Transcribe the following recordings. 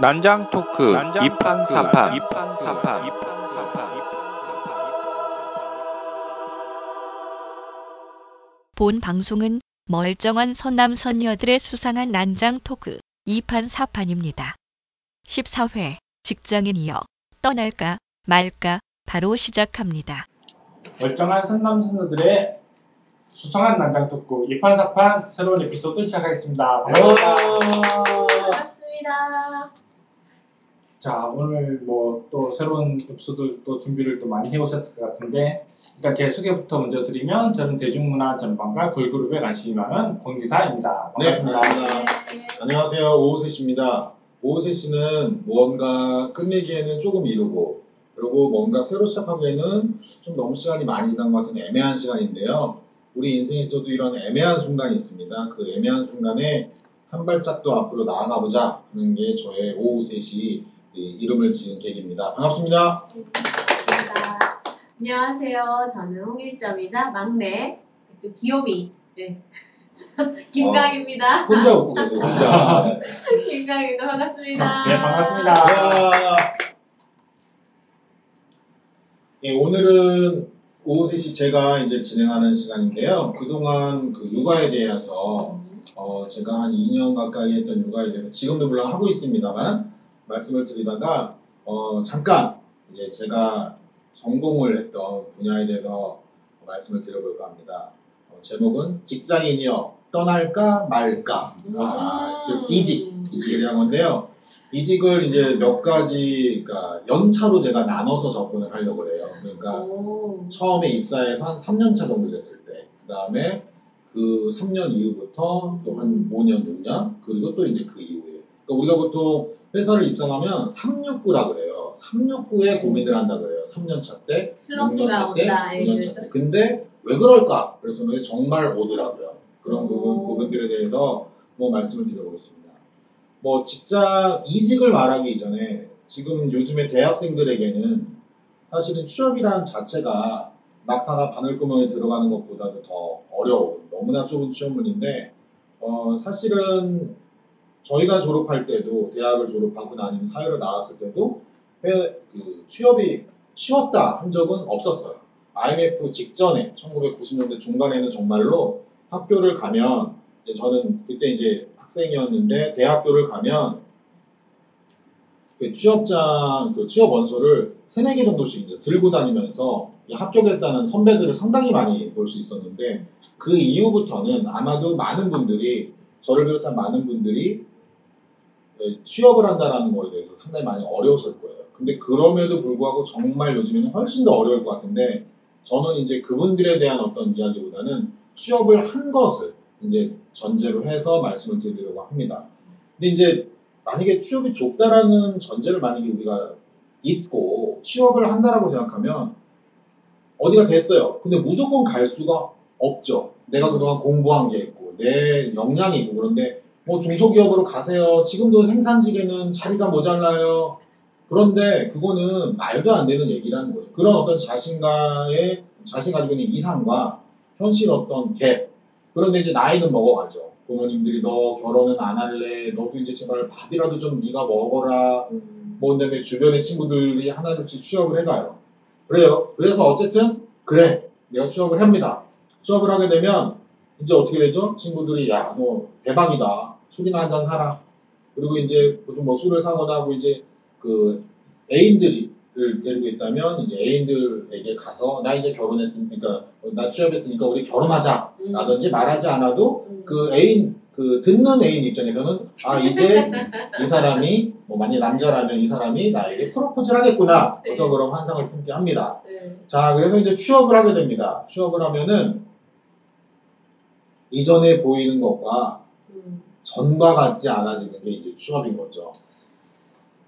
난장 토크 이판 사판 본 방송은 멀쩡한 선남 선녀들의 수상한 난장 토크 2판 4판입니다. 14회 직장인이여 떠날까 말까 바로 시작합니다. 멀쩡한 선남 선녀들의 수상한 난장 토크 2판 4판 새로운 에피소드 시작하겠습니다. 반갑습니다. 반갑습니다. 자 오늘 뭐 또 새로운 에피소드 또 준비를 또 많이 해오셨을 것 같은데 일단 제 소개부터 먼저 드리면 저는 대중문화 전반과 걸그룹에 관심이 많은 권기사입니다. 네, 반갑습니다. 반갑습니다. 안녕하세요. 오우세 씨입니다. 오우세 씨는 뭔가 끝내기에는 조금 이르고 그리고 뭔가 새로 시작하기에는 좀 너무 시간이 많이 지난 것 같은 애매한 시간인데요. 우리 인생에서도 이런 애매한 순간이 있습니다. 그 애매한 순간에 한 발짝도 앞으로 나아가 보자 하는 게 저의 오우세 씨 이름을 지은 계기입니다. 반갑습니다. 반갑습니다. 안녕하세요. 저는 홍일점이자 막내 좀 귀요미 네. 김강입니다. 혼자 웃고 계세요. 혼자. 네. 김강입니다. 반갑습니다. 네 반갑습니다. 야. 예, 오늘은 오후 3시 제가 이제 진행하는 시간인데요. 그동안 그 육아에 대해서 어, 제가 한 2년 가까이 했던 육아에 대해서 지금도 물론 하고 있습니다만 말씀을 드리다가 어, 잠깐 이제 제가 전공을 했던 분야에 대해서 말씀을 드려볼까 합니다. 어, 제목은 직장인이여 떠날까 말까 아, 즉 이직 이직에 대한 건데요. 이직을 이제 몇 가지 그러니까 연차로 제가 나눠서 접근을 하려고 해요. 그러니까 오. 처음에 입사해서 한 3년 차 정도 됐을 때, 그 다음에 그 3년 이후부터 또 한 5년, 6년, 그리고 또 이제 그 이후에. 그러니까 우리가 보통 회사를 입사하면 369라 그래요. 369에 고민을 한다 그래요. 3년 차 때, 6년 슬럼프가 차 때, 온다. 5년 차 때. 근데 왜 그럴까? 그래서 정말 오더라고요. 그런 부분, 오. 부분들에 대해서 뭐 말씀을 드려보겠습니다. 뭐 직장 이직을 말하기 이전에 지금 요즘에 대학생들에게는 사실은 취업이라는 자체가 낙타가 바늘구멍에 들어가는 것보다도 더 어려운 너무나 좁은 취업문인데 어, 사실은 저희가 졸업할 때도 대학을 졸업하고 나면 사회로 나왔을 때도 회- 그 취업이 쉬웠다 한 적은 없었어요. IMF 직전에 1990년대 중반에는 정말로 학교를 가면 이제 저는 그때 이제 학생이었는데 대학교를 가면 그 취업장 그 취업 원서를 세네 개 정도씩 이제 들고 다니면서 합격했다는 선배들을 상당히 많이 볼 수 있었는데 그 이후부터는 아마도 많은 분들이 저를 비롯한 많은 분들이 네, 취업을 한다라는 거에 대해서 상당히 많이 어려웠을 거예요. 근데 그럼에도 불구하고 정말 요즘에는 훨씬 더 어려울 것 같은데 저는 이제 그분들에 대한 어떤 이야기보다는 취업을 한 것을 이제 전제로 해서 말씀을 드리려고 합니다. 근데 이제 만약에 취업이 좁다라는 전제를 만약에 우리가 잊고 취업을 한다라고 생각하면 어디가 됐어요. 근데 무조건 갈 수가 없죠. 내가 그동안 공부한 게 있고 내 역량이 있고 그런데 뭐 중소기업으로 가세요. 지금도 생산직에는 자리가 모자라요. 그런데 그거는 말도 안 되는 얘기라는 거죠. 그런 어떤 자신과의 자신 가지고 있는 이상과 현실 어떤 갭. 그런데 이제 나이는 먹어가죠. 부모님들이 너 결혼은 안 할래. 너도 이제 제발 밥이라도 좀 네가 먹어라. 음. 뭐 그다음에 주변의 친구들이 하나둘씩 취업을 해가요. 그래요. 그래서 어쨌든 그래 내가 취업을 합니다. 취업을 하게 되면 이제 어떻게 되죠? 친구들이 야 너 대박이다. 술이나 한잔 사라. 그리고 이제 보통 뭐 술을 사거나 하고 이제 그 애인들이 를 데리고 있다면 이제 애인들에게 가서 나 이제 결혼했으니까 나 취업했으니까 우리 결혼하자 음. 라든지 말하지 않아도 음. 그 애인 그 듣는 애인 입장에서는 아 이제 이 사람이 뭐 만약 남자라면 이 사람이 나에게 프로포즈를 하겠구나 네. 어떤 그런 환상을 품게 합니다. 네. 자 그래서 이제 취업을 하게 됩니다. 취업을 하면은 이전에 보이는 것과 음. 전과 같지 않아지는 게 이제 취업인 거죠.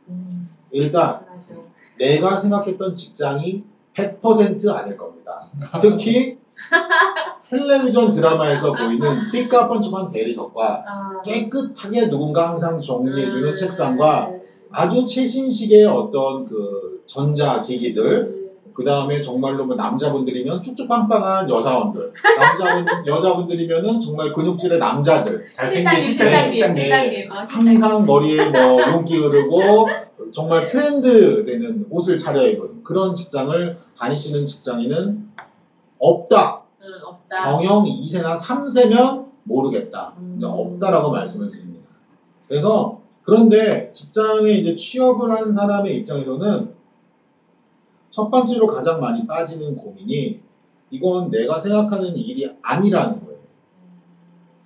음. 일단 맞아. 내가 생각했던 직장이 100% 아닐 겁니다. 특히 텔레비전 드라마에서 보이는 삐까뻔쩍한 대리석과 아. 깨끗하게 누군가 항상 정리해주는 음. 책상과 아주 최신식의 어떤 그 전자기기들 음. 그 다음에 정말로 뭐 남자분들이면 쭉쭉 빵빵한 여사원들, 남자분 여자분들이면은 정말 근육질의 남자들, 잘생긴 실장님. 실장님. 어, 실장님. 항상 머리에 뭐 윤기 흐르고 정말 트렌드 되는 옷을 차려입은 그런 직장을 다니시는 직장인은 없다. 응, 없다. 경영 2세나 3세면 모르겠다. 음. 근데 없다라고 말씀을 드립니다. 그래서 그런데 직장에 이제 취업을 한 사람의 입장에서는 첫 번째로 가장 많이 빠지는 고민이 이건 내가 생각하는 일이 아니라는 거예요.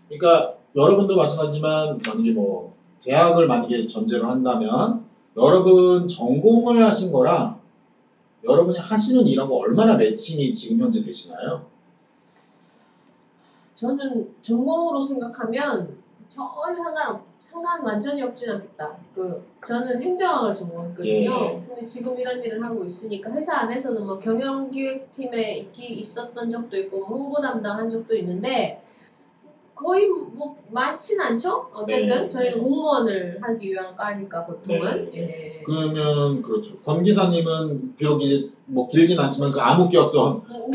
그러니까 여러분도 마찬가지지만 만약에 뭐 대학을 만약에 전제로 한다면 여러분 전공을 하신 거랑 여러분이 하시는 일하고 얼마나 매칭이 지금 현재 되시나요? 저는 전공으로 생각하면 전혀 상관 상관 완전히 없진 않겠다. 그 저는 행정학을 전공했거든요. 예. 근데 지금 이런 일을 하고 있으니까 회사 안에서는 뭐 경영기획팀에 있기 있었던 적도 있고 뭐 홍보 담당한 적도 있는데 거의 뭐 많진 않죠. 어쨌든 네. 저희는 공무원을 하기 위한 과니까 보통은. 네. 예. 그러면 그렇죠. 권 기사님은 비록 이제 뭐 길진 않지만 그 암흑 기였던 그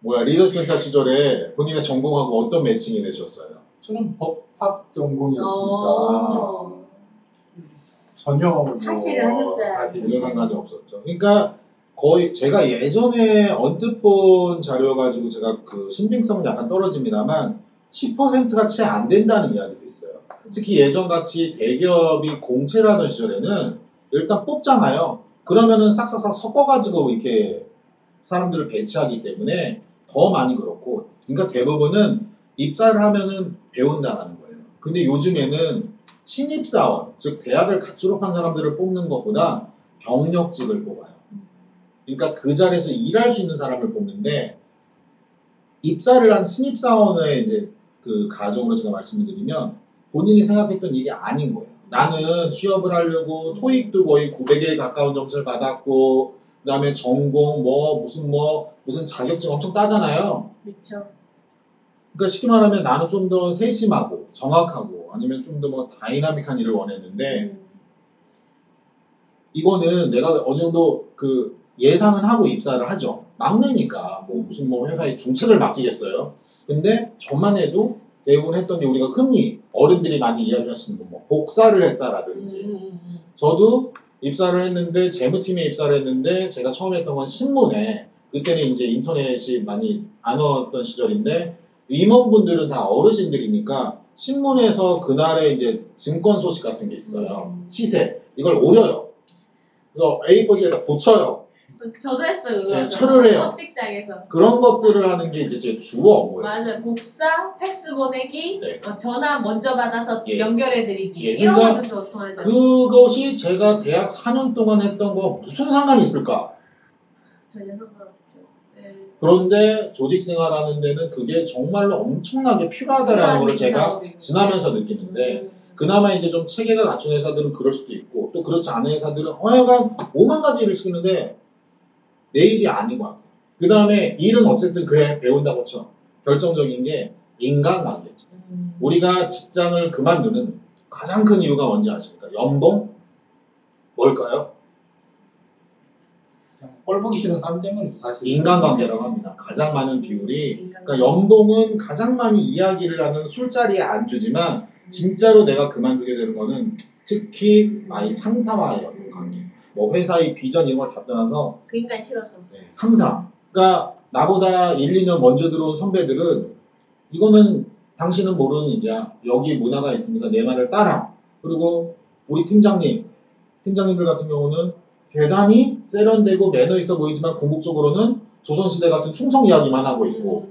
뭐야 리더십 센터 시절에 본인의 전공하고 어떤 매칭이 되셨어요? 저는 법학 전공이었으니까 어. 전혀 뭐 사실을 하셨어요. 사실 전혀 상관이 없었죠. 그러니까 거의 제가 예전에 언뜻 본 자료 가지고 제가 그 신빙성은 약간 떨어집니다만 10%가 채 안 된다는 이야기도 있어요. 특히 예전 같이 대기업이 공채라던 시절에는 일단 뽑잖아요. 그러면은 싹싹싹 섞어가지고 이렇게 사람들을 배치하기 때문에 더 많이 그렇고, 그러니까 대부분은 입사를 하면은 배운다라는 거예요. 근데 요즘에는 신입사원, 즉 대학을 갓 졸업한 사람들을 뽑는 것보다 경력직을 뽑아요. 그러니까 그 자리에서 일할 수 있는 사람을 뽑는데 입사를 한 신입사원의 이제 그 가정으로 제가 말씀을 드리면 본인이 생각했던 일이 아닌 거예요. 나는 취업을 하려고 토익도 거의 900에 가까운 점수를 받았고 그다음에 전공 뭐 무슨 뭐 무슨 자격증 엄청 따잖아요. 그렇죠. 그러니까 쉽게 말하면 나는 좀 더 세심하고 정확하고 아니면 좀 더 뭐 다이나믹한 일을 원했는데 음. 이거는 내가 어느 정도 그 예상은 하고 입사를 하죠. 막내니까 뭐 무슨 뭐 회사에 중책을 맡기겠어요. 근데 저만 해도 대부분 했던 게 우리가 흔히 어른들이 많이 이야기하시는 거뭐 복사를 음, 했다라든지 음, 음, 음. 저도 입사를 했는데 재무팀에 입사를 했는데 제가 처음 했던 건 신문에 그때는 이제 인터넷이 많이 안 왔던 시절인데 임원분들은 다 어르신들이니까 신문에서 그날의 이제 증권 소식 같은 게 있어요. 음. 시세 이걸 오려요. 그래서 A4지에다 붙여요. 저도 했어요. 그거. 네, 철을 해요. 첫 직장에서. 그런 것들을 하는 게 이제 제주 업무예요. 맞아요. 복사, 팩스 보내기, 네. 어, 전화 먼저 받아서 예. 연결해드리기 예, 이런 그러니까 것도 보통 하죠. 그것이 제가 대학 4년 동안 했던 거 무슨 상관이 있을까? 전혀. 네. 그런데 조직 생활하는 데는 그게 정말로 엄청나게 필요하다라는 걸 제가. 지나면서 느끼는데 음. 그나마 이제 좀 체계가 갖춘 회사들은 그럴 수도 있고 또 그렇지 않은 회사들은 어여간 오만 가지 일을 시키는데 내 일이 아닌 것 같아요. 그 다음에 일은 어쨌든 그래 배운다고 쳐. 결정적인 게 인간관계죠. 음. 우리가 직장을 그만두는 가장 큰 이유가 뭔지 아십니까? 연봉? 뭘까요? 꼴 보기 싫은 사람 때문이죠 사실. 인간관계라고 합니다. 가장 많은 비율이. 그러니까 연봉은 가장 많이 이야기를 하는 술자리에 안 주지만 진짜로 내가 그만두게 되는 거는 특히 아이 상사와의 어떤 관계, 뭐 회사의 비전 이런 걸 다 떠나서 그 인간 싫어서. 네, 상사. 그러니까 나보다 1, 2년 먼저 들어온 선배들은 이거는 당신은 모르는 일이야. 여기 문화가 있으니까 내 말을 따라. 그리고 우리 팀장님, 팀장님들 같은 경우는 대단히 세련되고 매너 있어 보이지만 궁극적으로는 조선시대 같은 충성 이야기만 하고 있고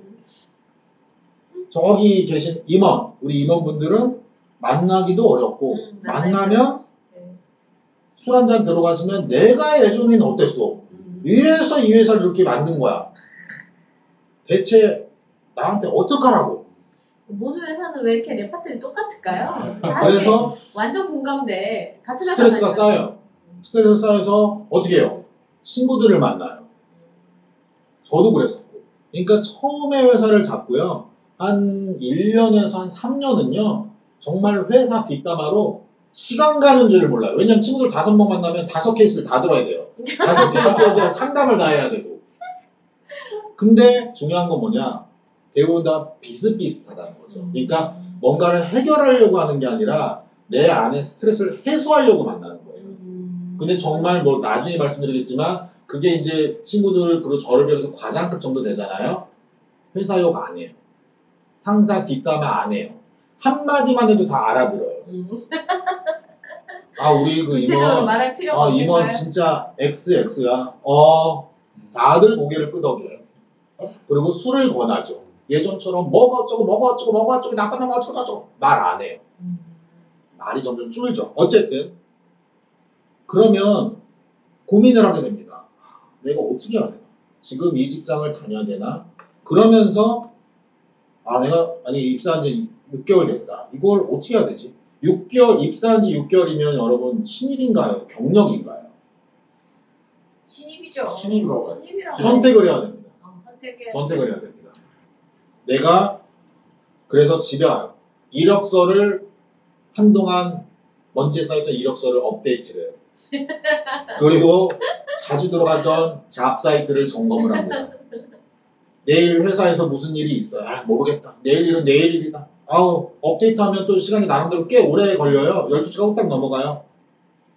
음. 저기 계신 임원, 우리 임원분들은 만나기도 어렵고 음, 만나면 네. 술 한 잔 들어가시면 내가 예전에는 어땠어? 음. 이래서 이 회사를 이렇게 만든 거야. 대체 나한테 어떡하라고? 모든 회사는 왜 이렇게 레파토리 똑같을까요? 다 그래서 완전 공감돼. 같은 회사 스트레스가. 쌓여요. 쌓여서 어떻게 해요? 친구들을 만나요. 저도 그랬었고. 그러니까 처음에 회사를 잡고요. 한 1년에서 한 3년은요. 정말 회사 뒷담화로 시간 가는 줄을 몰라요. 왜냐면 친구들 다섯 명 만나면 다섯 케이스를 다 들어야 돼요. 다섯 케이스에 대한 상담을 다 해야 되고. 근데 중요한 건 뭐냐? 대부분 다 비슷비슷하다는 거죠. 그러니까 뭔가를 해결하려고 하는 게 아니라 내 안에 스트레스를 해소하려고 만나는. 근데 정말 뭐 나중에 말씀드리겠지만 그게 이제 친구들 그리고 저를 비롯해서 과장급 정도 되잖아요. 회사 욕 안 해요. 상사 뒷담화 안 해요. 한마디만 해도 다 알아들어요. 음. 아 우리 그 구체적으로 임원 말할 필요가 아 임원 없을까요? 진짜 XX야. 어 다들 고개를 끄덕여요. 그리고 술을 권하죠. 예전처럼 뭐가 어쩌고 뭐가 어쩌고 뭐가 어쩌고 나쁜 놈 어쩌고 어쩌고 말 안 해요. 음. 말이 점점 줄죠. 어쨌든 그러면 고민을 하게 됩니다. 내가 어떻게 해야 되나? 지금 이 직장을 다녀야 되나? 그러면서 아 내가 아니 입사한 지 6개월 됐다. 이걸 어떻게 해야 되지? 6개월 입사한 지 6개월이면 여러분 신입인가요? 경력인가요? 신입이죠. 신입이라고 신입이라고. 선택을 해야 됩니다. 어, 선택해. 선택을 해야 됩니다. 내가 그래서 집에 와요. 이력서를 한동안 먼지에 쌓였던 이력서를 업데이트를 해요. 그리고 자주 들어가던 잡 사이트를 점검을 합니다. 내일 회사에서 무슨 일이 있어요. 아, 모르겠다. 내일 일은 내일 일이다. 아우, 업데이트하면 또 시간이 나름대로 꽤 오래 걸려요. 12시가 후딱 넘어가요.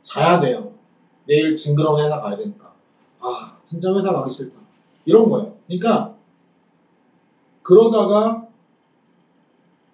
자야 돼요. 내일 징그러운 회사 가야 되니까. 아, 진짜 회사 가기 싫다. 이런 거예요. 그러니까 그러다가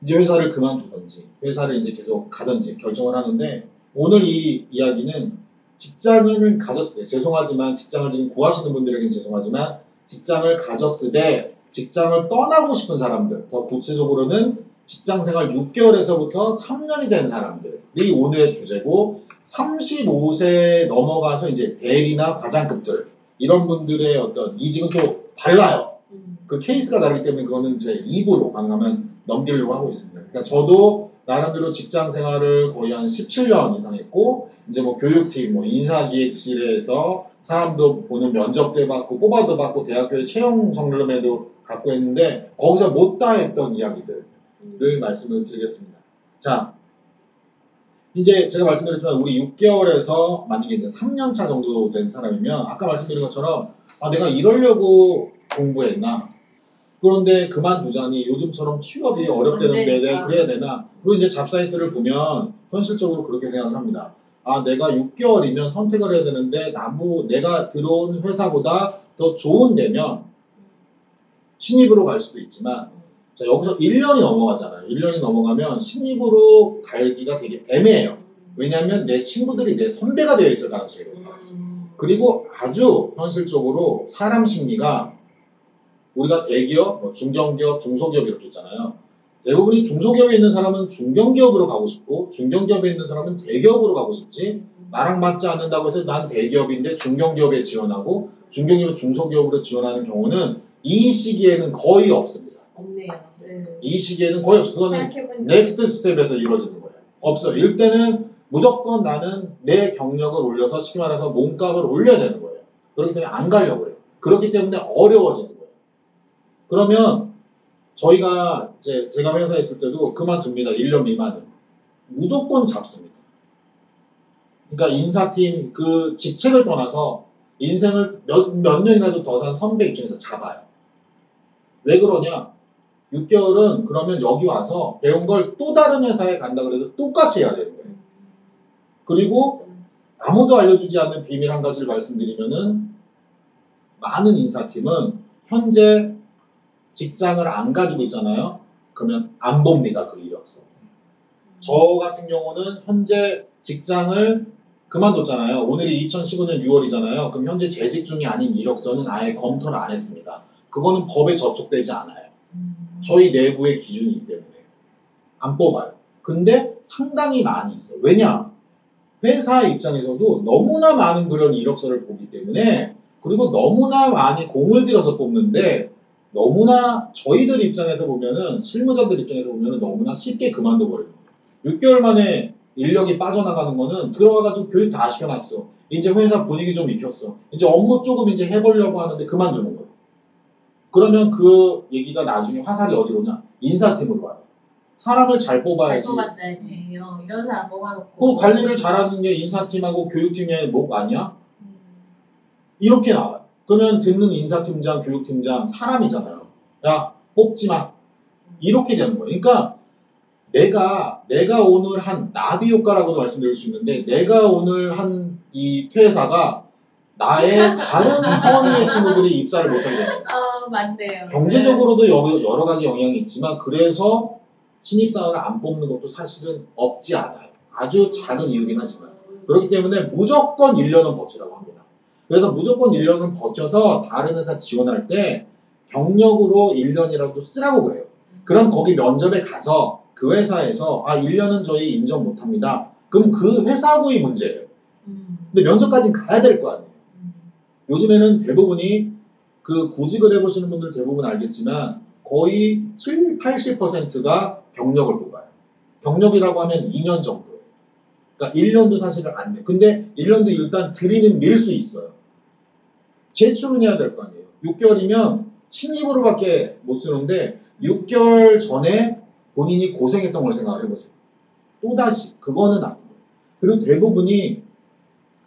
이제 회사를 그만두든지 회사를 이제 계속 가든지 결정을 하는데 오늘 이 이야기는 직장을 가졌을 때 죄송하지만 직장을 지금 구하시는 분들에겐 죄송하지만 직장을 가졌을 때 직장을 떠나고 싶은 사람들 더 구체적으로는 직장 생활 6개월에서부터 3년이 된 사람들이 오늘의 주제고 35세 넘어가서 이제 대리나 과장급들 이런 분들의 어떤 이직은 또 달라요. 음. 그 케이스가 다르기 때문에 그거는 제 입으로 가능하면 넘기려고 하고 있습니다. 그러니까 저도 나름대로 직장 생활을 거의 한 17년 이상 했고 이제 뭐 교육팀, 뭐 인사기획실에서 사람도 보는 면접도 받고 뽑아도 받고 대학교에 채용 성능에도 갖고 했는데 거기서 못다 했던 이야기들을 음. 말씀을 드리겠습니다. 자, 이제 제가 말씀드렸지만 우리 6개월에서 만약에 이제 3년 차 정도 된 사람이면 아까 말씀드린 것처럼 아 내가 이러려고 공부했나? 그런데 그만두자니 요즘처럼 취업이 음, 어렵다는데 안 내가 되니까. 그래야 되나? 그리고 이제 잡사이트를 보면 현실적으로 그렇게 생각을 합니다. 아 내가 6개월이면 선택을 해야 되는데 나무 내가 들어온 회사보다 더 좋은 데면 신입으로 갈 수도 있지만 자 여기서 1년이 넘어가잖아요. 1년이 넘어가면 신입으로 갈기가 되게 애매해요. 왜냐하면 내 친구들이 내 선배가 되어 있을 가능성이 높아요. 음. 그리고 아주 현실적으로 사람 심리가 우리가 대기업, 뭐 중견기업, 중소기업 이렇게 있잖아요. 대부분이 중소기업에 있는 사람은 중견기업으로 가고 싶고 중견기업에 있는 사람은 대기업으로 가고 싶지 나랑 맞지 않는다고 해서 난 대기업인데 중견기업에 지원하고 중견기업 중소기업으로 지원하는 경우는 이 시기에는 거의 없습니다. 없네요. 네. 이 시기에는 거의 없어요. 그거는 next step에서 이루어지는 거예요. 없어요. 이때는 무조건 나는 내 경력을 올려서 쉽게 말해서 몸값을 올려야 되는 거예요. 그렇기 때문에 안 가려고 해요. 그렇기 때문에 어려워지는 거예요. 그러면 저희가 이제 제가 회사에 있을 때도 그만둡니다. 1년 미만은. 무조건 잡습니다. 그러니까 인사팀 그 직책을 떠나서 인생을 몇, 몇 년이라도 더 산 선배 입장에서 잡아요. 왜 그러냐? 6개월은 그러면 여기 와서 배운 걸 또 다른 회사에 간다 그래도 똑같이 해야 되는 거예요. 그리고 아무도 알려주지 않는 비밀 한 가지를 말씀드리면은 많은 인사팀은 현재 직장을 안 가지고 있잖아요. 그러면 안 봅니다 그 이력서. 저 같은 경우는 현재 직장을 그만뒀잖아요. 오늘이 2015년 6월이잖아요. 그럼 현재 재직 중이 아닌 이력서는 아예 검토를 안 했습니다. 그거는 법에 저촉되지 않아요. 저희 내부의 기준이기 때문에 안 뽑아요. 근데 상당히 많이 있어요. 왜냐? 회사 입장에서도 너무나 많은 그런 이력서를 보기 때문에 그리고 너무나 많이 공을 들여서 뽑는데 너무나 저희들 입장에서 보면은 실무자들 입장에서 보면은 너무나 쉽게 그만둬 버려요. 6개월 만에 인력이 빠져나가는 거는 들어가가지고 교육 다 시켜놨어. 이제 회사 분위기 좀 익혔어. 이제 업무 조금 이제 해보려고 하는데 그만두는 거예요. 그러면 그 얘기가 나중에 화살이 어디로 오냐? 인사팀으로 와요. 사람을 잘잘 뽑아야지. 뽑았어야지. 어, 이런 사람 그 뽑아놓고. 관리를 잘하는 게 인사팀하고 교육팀의 목 아니야? 음. 이렇게 나와요. 그러면 듣는 인사팀장, 교육팀장 사람이잖아요. 야 뽑지 마. 이렇게 되는 거예요. 그러니까 내가 내가 오늘 한 나비 효과라고도 말씀드릴 수 있는데 내가 오늘 한 이 퇴사가 나의 다른 선의의 친구들이 입사를 못하게 되는 거예요. 아 맞네요. 경제적으로도 여러, 여러 가지 영향이 있지만 그래서 신입사원을 안 뽑는 것도 사실은 없지 않아요. 아주 작은 이유긴 하지만. 그렇기 때문에 무조건 1년은 버티라고 합니다. 그래서 무조건 1년은 버텨서 다른 회사 지원할 때 경력으로 1년이라도 쓰라고 그래요. 그럼 거기 면접에 가서 그 회사에서 아 1년은 저희 인정 못합니다. 그럼 그 회사하고의 문제예요. 음. 근데 면접까지는 가야 될 거 아니에요. 음. 요즘에는 대부분이 그 구직을 해보시는 분들 대부분 알겠지만 거의 7, 80%가 경력을 뽑아요. 경력이라고 하면 2년 정도예요. 그러니까 1년도 사실은 안 돼. 근데 1년도 일단 드리는 밀 수 있어요. 제출은 해야 될 거 아니에요. 6개월이면 신입으로밖에 못 쓰는데 6개월 전에 본인이 고생했던 걸 생각을 해보세요. 또다시 그거는 안 돼요. 그리고 대부분이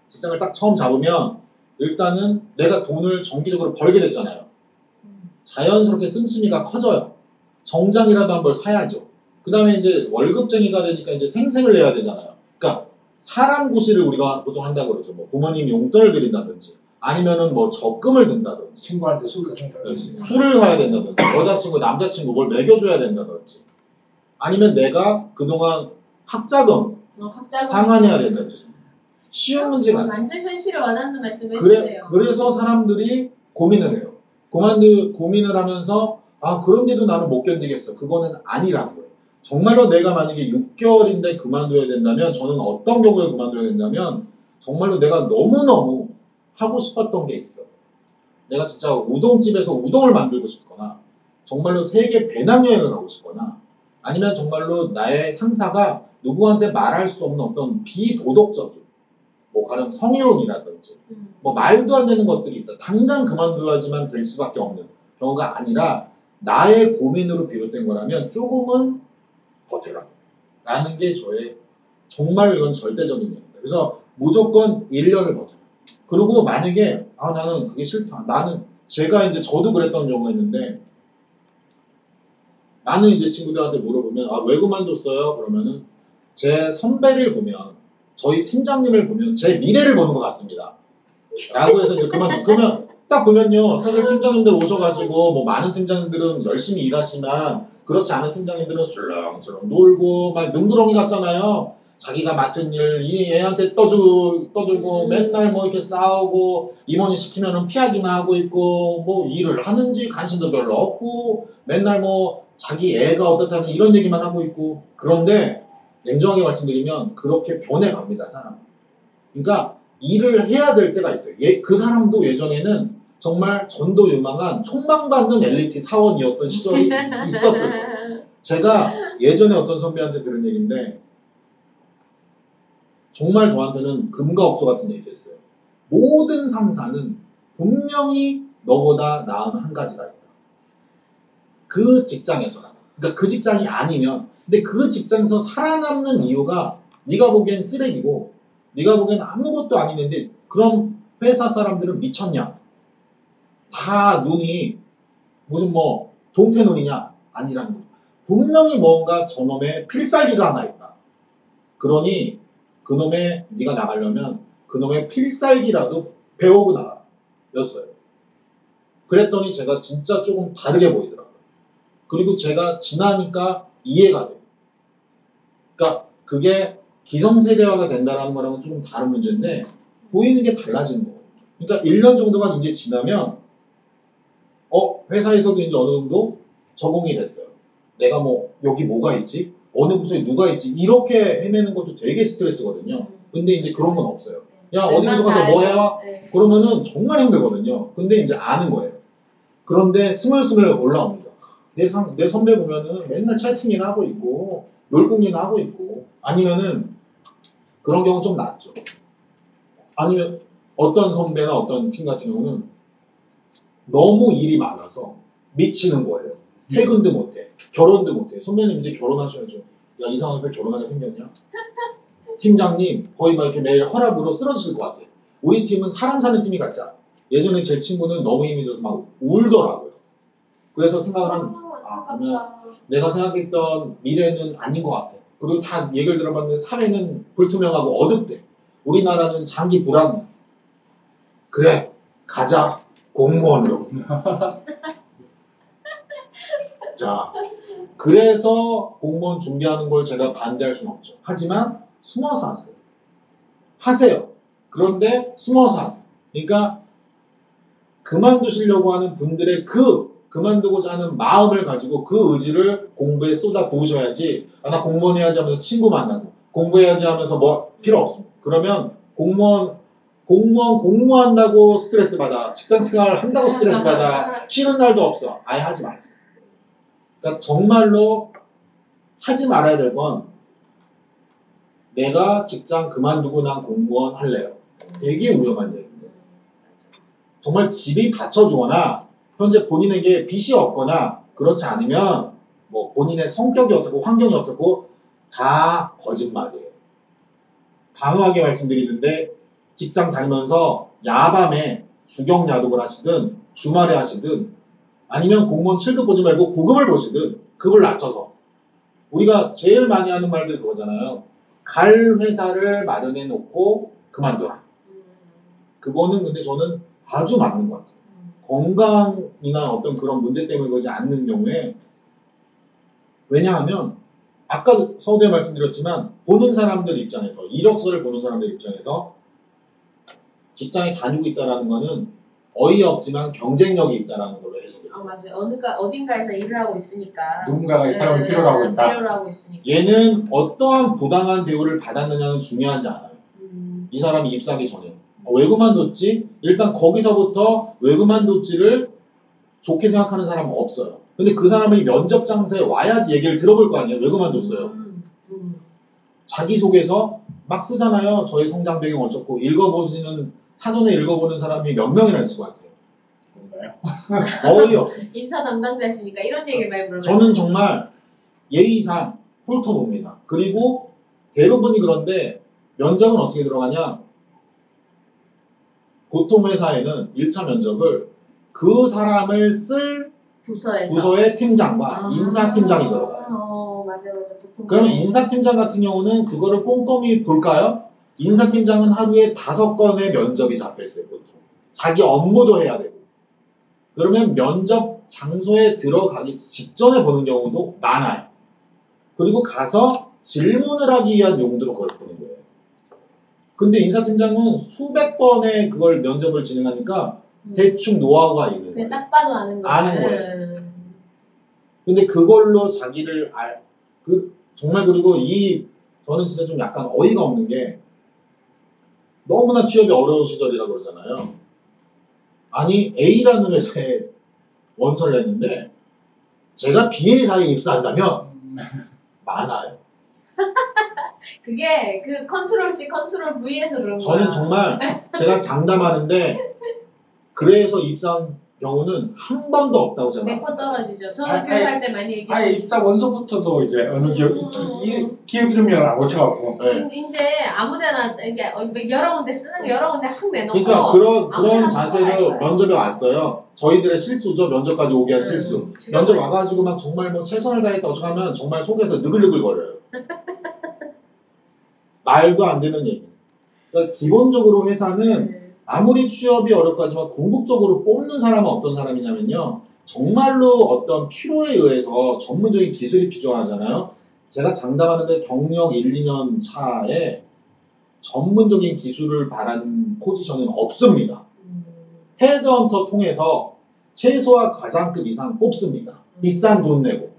직장을 딱 처음 잡으면 일단은 내가 돈을 정기적으로 벌게 됐잖아요. 음. 자연스럽게 씀씀이가 커져요. 정장이라도 한 벌 사야죠. 그 다음에 이제 월급쟁이가 되니까 이제 생색을 내야 되잖아요. 그러니까 사람 구실을 우리가 보통 한다고 그러죠. 뭐 부모님 용돈을 드린다든지 아니면은 뭐 적금을 든다든지 친구한테 술 같은 거 술을 사야 된다든지 여자친구 남자친구 뭘 먹여줘야 된다든지 아니면 내가 그동안 학자금 어, 학자금 상환해야 된다든지 쉬운 문제가 아니에요. 완전 현실을 와닿는 말씀 그래, 해주세요. 그래서 사람들이 고민을 해요. 고만들 고민을 하면서 아 그런데도 나는 못 견디겠어. 그거는 아니라는 거예요. 정말로 내가 만약에 6개월인데 그만둬야 된다면 저는 어떤 경우에 그만둬야 된다면 정말로 내가 너무너무 하고 싶었던 게 있어. 내가 진짜 우동집에서 우동을 만들고 싶거나 정말로 세계 배낭여행을 가고 싶거나 아니면 정말로 나의 상사가 누구한테 말할 수 없는 어떤 비도덕적인 뭐 가령 성희롱이라든지 음. 뭐 말도 안 되는 것들이 있다. 당장 그만둬야지만 될 수밖에 없는 경우가 아니라 나의 고민으로 비롯된 거라면 조금은 버텨라. 라는 게 저의 정말 이건 절대적인 얘기입니다. 그래서 무조건 1년을 버텨라. 그리고 만약에 아 나는 그게 싫다. 나는 제가 이제 저도 그랬던 경우가 있는데 나는 이제 친구들한테 물어보면 아 왜 그만뒀어요? 그러면은 제 선배를 보면 저희 팀장님을 보면 제 미래를 보는 것 같습니다. 라고 해서 이제 그만 그러면 딱 보면요 사실 팀장님들 오셔가지고 뭐 많은 팀장님들은 열심히 일하시면 그렇지 않은 팀장님들은 술렁술렁 놀고 막 능구렁이 같잖아요. 자기가 맡은 일, 이 애한테 떠주, 떠주고 음. 맨날 뭐 이렇게 싸우고 임원이 시키면은 피하기만 하고 있고 뭐 일을 하는지 관심도 별로 없고 맨날 뭐 자기 애가 어떻다는 이런 얘기만 하고 있고 그런데 냉정하게 말씀드리면 그렇게 변해갑니다 사람. 그러니까 일을 해야 될 때가 있어요. 예, 그 사람도 예전에는 정말 전도 유망한 촉망받는 엘리트 사원이었던 시절이 있었을 거예요. 제가 예전에 어떤 선배한테 들은 얘기인데 정말 저한테는 금과 억조 같은 얘기했어요. 모든 상사는 분명히 너보다 나은 한 가지가 있다. 그 직장에서나. 그러니까 그 직장이 아니면 근데 그 직장에서 살아남는 이유가 네가 보기엔 쓰레기고 네가 보기엔 아무것도 아니는데 그럼 회사 사람들은 미쳤냐? 다 눈이 무슨 뭐 동태 눈이냐? 아니라는 거죠. 분명히 뭔가 저놈의 필살기가 하나 있다. 그러니 그놈의 네가 나가려면 그놈의 필살기라도 배우고 나가. 였어요. 그랬더니 제가 진짜 조금 다르게 보이더라고요. 그리고 제가 지나니까 이해가 돼요. 그러니까 그게 기성세대화가 된다라는 거랑은 조금 다른 문제인데 보이는 게 달라지는 거예요. 그러니까 1년 정도가 이제 지나면 어 회사에서도 이제 어느 정도 적응이 됐어요. 내가 뭐 여기 뭐가 있지? 어느 부서에 누가 있지? 이렇게 헤매는 것도 되게 스트레스거든요. 근데 이제 그런 건 없어요. 야 어디 부서 가서 뭐? 네. 그러면은 정말 힘들거든요. 근데 이제 아는 거예요. 그런데 스물스물 올라옵니다. 내, 상, 내 선배 보면은 맨날 채팅이나 하고 있고, 놀궁이나 하고 있고, 아니면은 그런 경우 좀 낫죠. 아니면 어떤 선배나 어떤 팀 같은 경우는 너무 일이 많아서 미치는 거예요. 퇴근도 못해. 결혼도 못해. 선배님 이제 결혼하셔야죠. 야 이상하게 왜 결혼하게 생겼냐? 팀장님 거의 막 이렇게 매일 혈압으로 쓰러지실 것 같아. 우리 팀은 사람 사는 팀이 같자. 예전에 제 친구는 너무 힘이 들어서 막 울더라고요. 그래서 생각을 한 아, 아, 아깝다. 내가 생각했던 미래는 아닌 것 같아. 그리고 다 얘기를 들어봤는데 사회는 불투명하고 어둡대. 우리나라는 장기 불안. 그래, 가자. 공무원으로. 자, 그래서 공무원 준비하는 걸 제가 반대할 수는 없죠. 하지만 숨어서 하세요. 하세요. 그런데 숨어서 하세요. 그러니까 그만두시려고 하는 분들의 그 그만두고자 하는 마음을 가지고 그 의지를 공부에 쏟아 부으셔야지 아, 나 공무원 해야지 하면서 친구 만나고 공부해야지 하면서 뭐 필요 없습니다. 그러면 공무원 공무원 공무한다고 스트레스 받아 직장 생활 한다고 스트레스 받아 쉬는 날도 없어 아예 하지 마세요. 그러니까 정말로 하지 말아야 될 건 내가 직장 그만두고 난 공무원 할래요. 되게 위험한 얘기입니다. 정말 집이 받쳐주거나 현재 본인에게 빚이 없거나 그렇지 않으면 뭐 본인의 성격이 어떻고 환경이 어떻고 다 거짓말이에요. 단호하게 말씀드리는데 직장 다니면서 야밤에 주경 야독을 하시든 주말에 하시든 아니면 공무원 7급 보지 말고 9급을 보시든 급을 낮춰서 우리가 제일 많이 하는 말들이 그거잖아요. 갈 회사를 마련해 놓고 그만둬라. 그거는 근데 저는 아주 맞는 것 같아요. 건강이나 어떤 그런 문제 때문에 그러지 않는 경우에 왜냐하면 아까 서두에 말씀드렸지만 보는 사람들 입장에서 이력서를 보는 사람들 입장에서 직장에 다니고 있다라는 거는 어이없지만 경쟁력이 있다라는 걸로 해석해요. 아 맞아요. 어느가 어딘가에서 일을 하고 있으니까. 누군가가 이 사람을 네, 필요로 하고 있다. 필요로 하고 있으니까. 얘는 어떠한 부당한 대우를 받았느냐는 중요하지 않아요. 음, 이 사람이 입사하기 전에 어, 왜 그만뒀지? 일단 거기서부터 왜 그만뒀지를 좋게 생각하는 사람은 없어요. 근데 그 사람이 면접 장소에 와야지 얘기를 들어볼 거 아니에요. 왜 그만뒀어요? 음, 음. 자기 소개서 막 쓰잖아요. 저의 성장 배경 어쩌고 읽어보시는 사전에 읽어보는 사람이 몇 명이나 있을 것 같아요. 뭔가요? 거의 없어요. 인사 담당자시니까 이런 얘기를 많이 물어봐요. 저는 정말 예의상 훑어봅니다. 그리고 대부분이 그런데 면접은 어떻게 들어가냐? 보통 회사에는 1차 면접을 그 사람을 쓸 부서에서. 부서의 팀장과 아. 인사팀장이 들어가요. 어 맞아 맞아 보통. 그러면 인사팀장 같은 경우는 그거를 꼼꼼히 볼까요? 인사팀장은 하루에 다섯 건의 면접이 잡혀있어요, 보통. 자기 업무도 해야 되고. 그러면 면접 장소에 들어가기 직전에 보는 경우도 많아요. 그리고 가서 질문을 하기 위한 용도로 그걸 보는 거예요. 근데 인사팀장은 수백 번의 그걸 면접을 진행하니까 음. 대충 노하우가 있는 거예요. 딱 봐도 아는 거지. 아는 거예요. 음. 근데 그걸로 자기를 알, 그, 정말 그리고 이, 저는 진짜 좀 약간 어이가 없는 게, 너무나 취업이 어려운 시절이라 그러잖아요. 아니, A라는 회사에 원서를 냈는데, 제가 B회사에 입사한다면, 많아요. 그게 그 control C control V에서 그런 거야. 저는 정말, 제가 장담하는데, 그래서 입사한 경우는 한 번도 없다고 제가 100% 말합니다. 떨어지죠. 저는 아, 교육할 때 많이 얘기해요. 아예 입사 원서부터도 이제 어느 기업 음. 기, 기업 이름이 안 고쳐갖고 네. 이제 아무데나 이게 어, 여러 군데 쓰는 거 여러 군데 확 내놓고 그러니까 그런 그런 못 자세로. 면접에 왔어요. 저희들의 실수죠. 면접까지 오게 한 실수. 음, 면접 죽여버려. 와가지고 막 정말 뭐 최선을 다했다 어쩌면 정말 속에서 느글느글 거려요. 말도 안 되는 얘기. 그러니까 기본적으로 회사는 네. 아무리 취업이 어렵고 하지만 궁극적으로 뽑는 사람은 어떤 사람이냐면요. 정말로 어떤 필요에 의해서 전문적인 기술이 필요하잖아요. 제가 장담하는데 경력 1, 2년 차에 전문적인 기술을 바라는 포지션은 없습니다. 음. 헤드헌터 통해서 최소화 과장급 이상 뽑습니다. 비싼 돈 내고.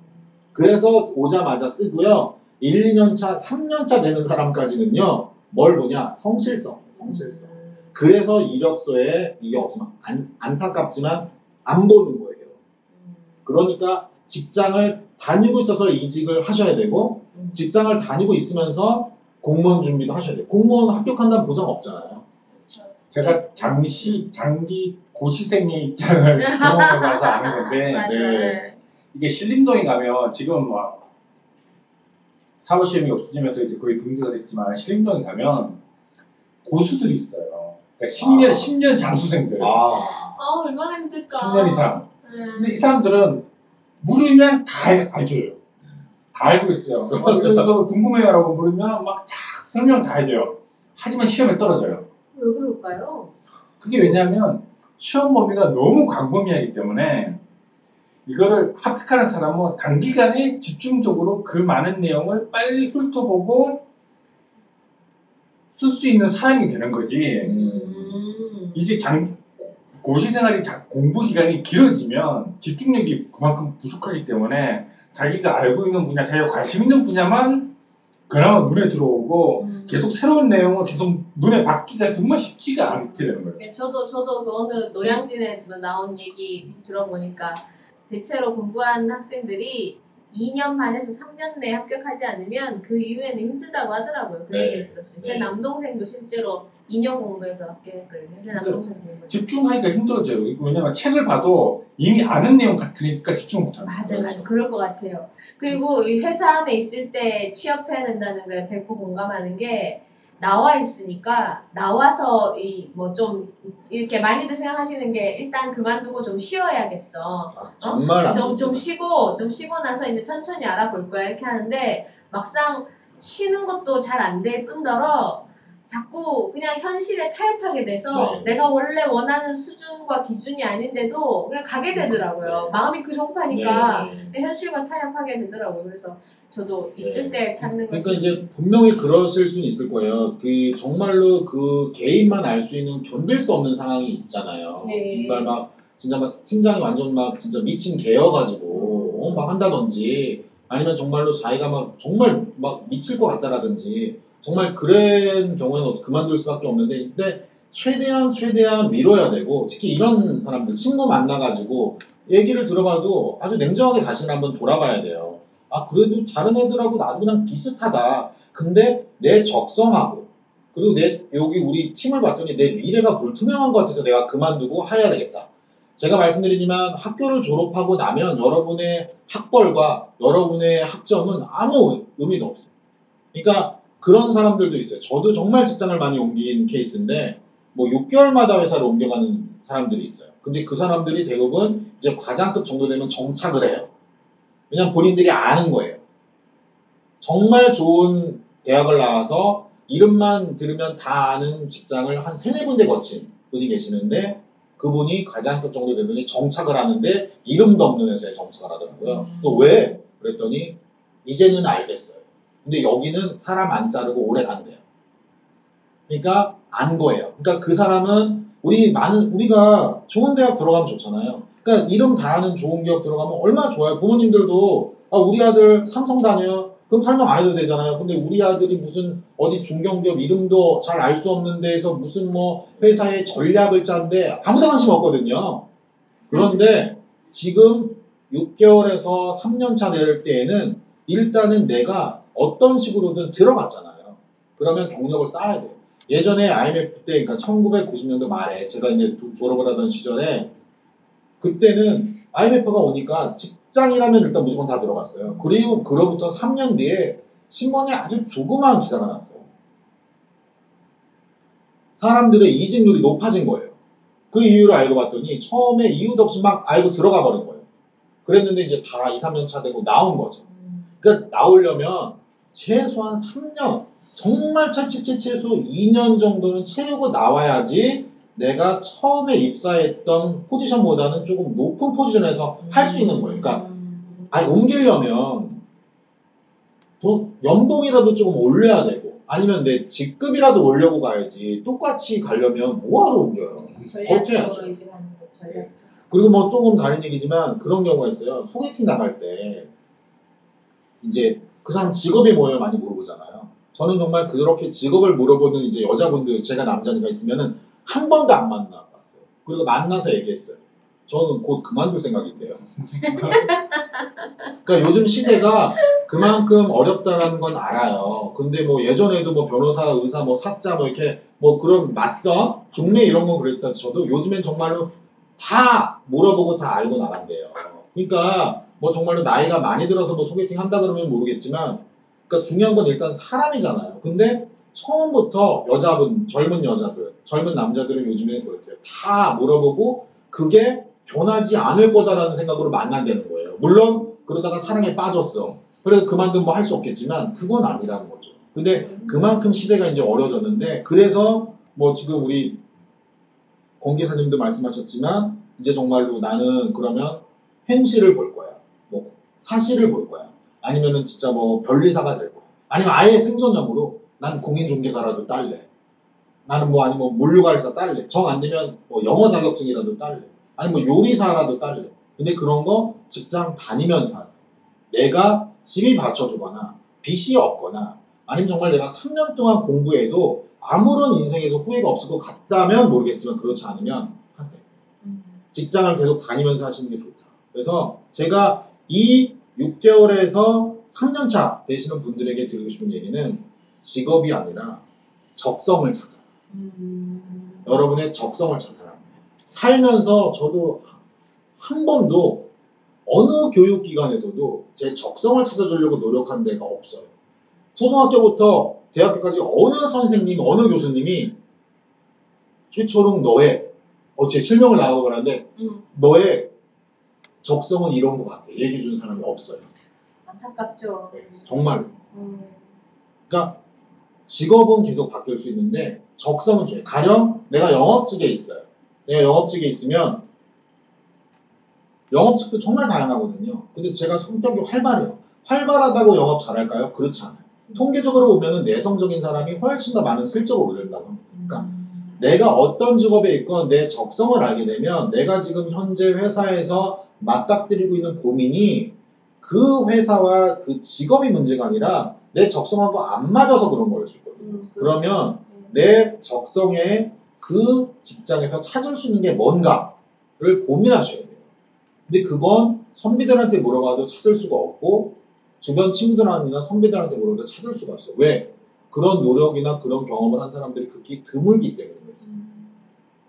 그래서 오자마자 쓰고요. 1, 2년 차, 3년 차 되는 사람까지는요. 뭘 보냐? 성실성. 성실성. 그래서 이력서에 이게 없으면 안, 안타깝지만 안 보는 거예요. 그러니까 직장을 다니고 있어서 이직을 하셔야 되고 음. 직장을 다니고 있으면서 공무원 준비도 하셔야 돼요. 공무원 합격한다는 보장 없잖아요. 제가 장시 장기 고시생의 입장을 경험해봐서 아는 건데. 네. 이게 신림동에 가면 지금 막 사법시험이 없어지면서 이제 거의 붕괴가 됐지만 신림동에 가면 고수들이 있어요. 그러니까 10년 아. 10년 장수생들. 아, 아 얼마나 힘들까. 10년 이상. 네. 근데 이 사람들은 물으면 다 알- 알줘요. 다 알고 있어요. 어, 이거, 이거 궁금해요라고 물으면 막 쫙 설명 다 해줘요. 하지만 시험에 떨어져요. 왜 그럴까요? 그게 왜냐하면 시험 범위가 너무 광범위하기 때문에 이거를 합격하는 사람은 단기간에 집중적으로 그 많은 내용을 빨리 훑어보고 쓸 수 있는 사람이 되는 거지. 음. 이제 장 고시 생활이 자- 공부 기간이 길어지면 집중력이 그만큼 부족하기 때문에 자기가 알고 있는 분야, 자기가 관심 있는 분야만 그나마 눈에 들어오고 음. 계속 새로운 내용을 계속 눈에 받기가 정말 쉽지가 않게 되는 거예요. 네, 저도 저도 그 어느 노량진에 나온 얘기 들어보니까 대체로 공부한 학생들이 2년 반에서 3년 내에 합격하지 않으면 그 이후에는 힘들다고 하더라고요. 그 네. 얘기를 들었어요. 제 네. 남동생도 실제로 2년 공부해서 합격했거든요. 제 남동생 공부. 집중하기가 힘들어져요. 왜냐면 책을 봐도 이미 아는 내용 같으니까 집중 못하는 맞아요, 거예요. 맞아요. 그럴 것 같아요. 그리고 이 회사 안에 있을 때 취업해야 된다는 거에 100% 공감하는 게 나와 있으니까 나와서 이 뭐 좀 이렇게 많이들 생각하시는 게 일단 그만두고 좀 쉬어야겠어. 아, 정말 안 좀, 좀. 쉬고 좀 쉬고 나서 이제 천천히 알아볼 거야 이렇게 하는데 막상 쉬는 것도 잘 안 될 뿐더러 자꾸 그냥 현실에 타협하게 돼서 네. 내가 원래 원하는 수준과 기준이 아닌데도 그냥 가게 되더라고요. 네. 마음이 그 정파니까 네, 네. 현실과 타협하게 되더라고요. 그래서 저도 있을 네. 때 찾는 것이 그러니까 이제 분명히 그러실 수는 있을 거예요. 그 정말로 그 개인만 알 수 있는 견딜 수 없는 상황이 있잖아요. 네. 정말 막 진짜 막 팀장이 완전 막 진짜 미친 개여가지고 어, 막 한다든지 아니면 정말로 자기가 막 정말 막 미칠 것 같다라든지 정말 그런 경우에는 그만둘 수밖에 없는데 근데 최대한 최대한 미뤄야 되고 특히 이런 사람들 친구 만나가지고 얘기를 들어봐도 아주 냉정하게 자신을 한번 돌아봐야 돼요. 아 그래도 다른 애들하고 나도 그냥 비슷하다. 근데 내 적성하고 그리고 내 여기 우리 팀을 봤더니 내 미래가 불투명한 것 같아서 내가 그만두고 해야 되겠다. 제가 말씀드리지만 학교를 졸업하고 나면 여러분의 학벌과 여러분의 학점은 아무 의미도 없어요. 그러니까 그런 사람들도 있어요. 저도 정말 직장을 많이 옮긴 케이스인데 뭐 6개월마다 회사를 옮겨가는 사람들이 있어요. 근데 그 사람들이 대부분 이제 과장급 정도 되면 정착을 해요. 왜냐면 본인들이 아는 거예요. 정말 좋은 대학을 나와서 이름만 들으면 다 아는 직장을 한 세네 군데 거친 분이 계시는데 그분이 과장급 정도 되더니 정착을 하는데 이름도 없는 회사에 정착을 하더라고요. 또 왜? 그랬더니 이제는 알겠어요. 근데 여기는 사람 안 자르고 오래 간대요. 그러니까 안 거예요. 그러니까 그 사람은 우리 많은 우리가 좋은 대학 들어가면 좋잖아요. 그러니까 이름 다 아는 좋은 기업 들어가면 얼마나 좋아요. 부모님들도 아, 우리 아들 삼성 다녀요. 그럼 설명 안 해도 되잖아요. 근데 우리 아들이 무슨 어디 중견기업 이름도 잘 알 수 없는 데에서 무슨 뭐 회사의 전략을 짠데 아무도 관심 없거든요. 그런데 지금 6개월에서 3년 차 될 때에는 일단은 내가 어떤 식으로든 들어갔잖아요. 그러면 경력을 쌓아야 돼요. 예전에 IMF 때, 그러니까 1990년도 말에 제가 이제 도- 졸업을 하던 시절에 그때는 IMF가 오니까 직장이라면 일단 무조건 다 들어갔어요. 그리고 그로부터 3년 뒤에 신문에 아주 조그마한 기사가 났어요. 사람들의 이직률이 높아진 거예요. 그 이유를 알고 봤더니 처음에 이유도 없이 막 알고 들어가 버린 거예요. 그랬는데 이제 다 2, 3년 차 되고 나온 거죠. 그러니까 나오려면 최소한 3년, 정말 최최최 최소 2년 정도는 채우고 나와야지 내가 처음에 입사했던 포지션보다는 조금 높은 포지션에서 할 수 있는 거예요. 그러니까 음. 아니 옮기려면 돈 연봉이라도 조금 올려야 되고 아니면 내 직급이라도 올려고 가야지 똑같이 가려면 뭐하러 옮겨요. 전략적으로 이직하는 거 전략적. 그리고 뭐 조금 다른 얘기지만 그런 경우가 있어요. 소개팅 나갈 때 이제 그 사람 직업이 뭐예요 많이 물어보잖아요. 저는 정말 그렇게 직업을 물어보는 이제 여자분들 제가 남자니까 있으면은 한 번도 안 만나봤어요. 그리고 만나서 얘기했어요. 저는 곧 그만둘 생각인데요. 그러니까 요즘 시대가 그만큼 어렵다라는 건 알아요. 근데 뭐 예전에도 뭐 변호사, 의사, 뭐 사자 뭐 이렇게 뭐 그런 맞선, 중매 이런 거 그랬다 쳐도 요즘엔 정말로 다 물어보고 다 알고 나간대요. 그러니까 뭐 정말로 나이가 많이 들어서 뭐 소개팅 한다 그러면 모르겠지만 그러니까 중요한 건 일단 사람이잖아요. 근데 처음부터 여자분, 젊은 여자들, 젊은 남자들은 요즘에는 그렇대요. 다 물어보고 그게 변하지 않을 거다라는 생각으로 만난다는 거예요. 물론 그러다가 사랑에 빠졌어. 그래서 그만두면 뭐할 수 없겠지만 그건 아니라는 거죠. 근데 그만큼 시대가 이제 어려졌는데 그래서 뭐 지금 우리 공기사님도 말씀하셨지만 이제 정말로 나는 그러면 현실을 볼 거야. 뭐 사실을 볼 거야. 아니면은 진짜 뭐 변리사가 될 거야. 아니면 아예 생존형으로 난 공인중개사라도 딸래. 나는 뭐 아니면 물류관리사 딸래. 정 안 되면 뭐 영어 자격증이라도 딸래. 아니면 뭐 요리사라도 딸래. 근데 그런 거 직장 다니면서 하세요. 내가 집이 받쳐주거나 빚이 없거나 아니면 정말 내가 3년 동안 공부해도 아무런 인생에서 후회가 없을 것 같다면 모르겠지만 그렇지 않으면 하세요. 음. 직장을 계속 다니면서 하시는 게 좋다. 그래서 제가 이 6개월에서 3년차 되시는 분들에게 드리고 싶은 얘기는 직업이 아니라 적성을 찾아. 음. 여러분의 적성을 찾아라. 살면서 저도 한 번도 어느 교육기관에서도 제 적성을 찾아주려고 노력한 데가 없어요. 초등학교부터 대학교까지 어느 선생님, 어느 교수님이 최초롱 너의 어, 제 실명을 나가고 그러는데 음. 너의 적성은 이런 것 같아. 얘기해 준 사람이 없어요. 안타깝죠. 정말. 음. 그러니까 직업은 계속 바뀔 수 있는데 적성은 중요해. 가령 내가 영업직에 있어요. 내가 영업직에 있으면 영업직도 정말 다양하거든요. 근데 제가 성격이 활발해요. 활발하다고 영업 잘할까요? 그렇지 않아요. 통계적으로 보면은 내성적인 사람이 훨씬 더 많은 실적을 올린다고 합니다. 그러니까 음. 내가 어떤 직업에 있건 내 적성을 알게 되면 내가 지금 현재 회사에서 맞닥뜨리고 있는 고민이 그 회사와 그 직업이 문제가 아니라 내 적성하고 안 맞아서 그런 거일 수 있거든요. 음, 그러면 음. 내 적성에 그 직장에서 찾을 수 있는 게 뭔가를 고민하셔야 돼요. 근데 그건 선비들한테 물어봐도 찾을 수가 없고 주변 친구들이나 선배들한테 물어봐도 찾을 수가 없어. 왜? 그런 노력이나 그런 경험을 한 사람들이 극히 드물기 때문인 거죠. 음.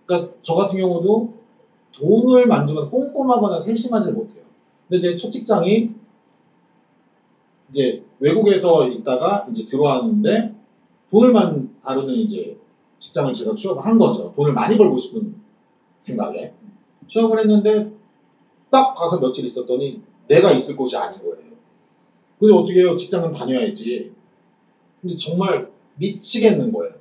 그러니까 저 같은 경우도 돈을 만지거나 꼼꼼하거나 세심하지 못해요. 근데 제첫 직장이 이제 외국에서 있다가 이제 들어왔는데 돈을만 다루는 이제 직장을 제가 취업을 한 거죠. 돈을 많이 벌고 싶은 생각에 취업을 했는데 딱 가서 며칠 있었더니 내가 있을 곳이 아닌 거예요. 근데 어떻게 해요? 직장은 다녀야지. 근데 정말 미치겠는 거예요.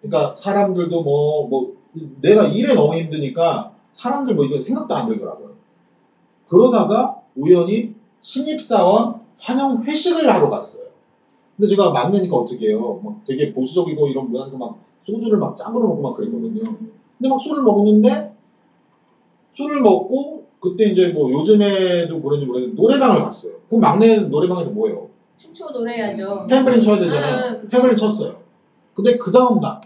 그러니까 사람들도 뭐, 뭐, 내가 일에 너무 힘드니까 사람들 뭐 이거 생각도 안 들더라고요. 그러다가 우연히 신입사원 환영 회식을 하러 갔어요. 근데 제가 막내니까 어떻게 해요? 막 되게 보수적이고 이런 문화니까 막 소주를 막 짱으로 먹고 막 그랬거든요. 근데 막 술을 먹는데 술을 먹고 그때 이제 뭐 요즘에도 그런지 모르겠는데 노래방을 갔어요. 그럼 막내는 노래방에서 뭐해요? 춤추고 노래해야죠. 탬버린 쳐야 응, 되잖아요. 그쵸. 탬버린 쳤어요. 근데 그 다음날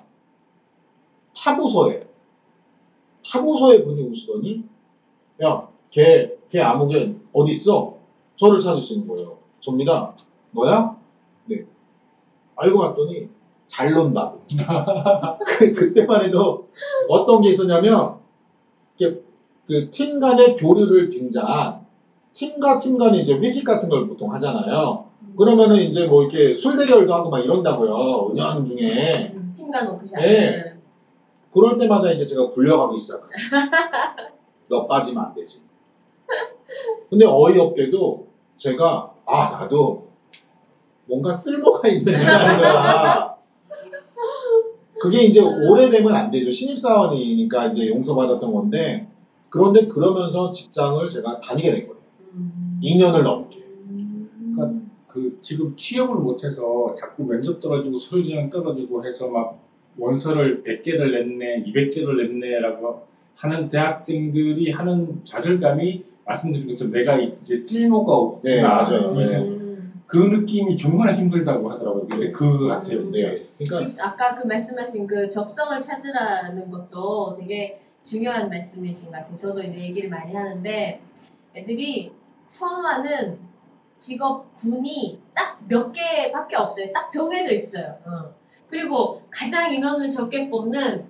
타부서에 타부서에 분이 오시더니 야, 걔, 걔 아무개 어디 있어? 저를 찾으시는 거예요. 접니다. 너야? 네. 알고 봤더니 잘 논다고. 그, 그때만 해도 어떤 게 있었냐면 이렇게 그팀 간의 교류를 빙자한 팀과 팀 간에 이제 회식 같은 걸 보통 하잖아요. 그러면은 이제 뭐 이렇게 술 대결도 하고 막 이런다고요. 은연 중에. 음, 팀간 오크샷. 네. 그럴 때마다 이제 제가 불려가기 시작해요. 너 빠지면 안 되지. 근데 어이없게도 제가 아 나도 뭔가 쓸모가 있는 일 하는 거야. 그게 이제 오래되면 안 되죠. 신입사원이니까 이제 용서받았던 건데 그런데 그러면서 직장을 제가 다니게 된 거예요. 음. 2년을 넘게. 음. 그 지금 취업을 못해서 자꾸 면접 떨어지고 서류지원 떨어지고 해서 막 원서를 100개를 냈네, 200개를 냈네라고 하는 대학생들이 하는 좌절감이 말씀드린 것처럼 내가 이제 쓸모가 없구나. 네, 맞아요. 이 네. 생- 음. 그 느낌이 정말 힘들다고 하더라고요. 근데 그 같아요, 진짜. 네. 그러니까 그 아까 그 말씀하신 그 적성을 찾으라는 것도 되게 중요한 말씀이신 것 같아요. 저도 이제 얘기를 많이 하는데 애들이 선호하는 직업 군이 딱 몇 개밖에 없어요. 딱 정해져 있어요. 어. 그리고 가장 인원을 적게 뽑는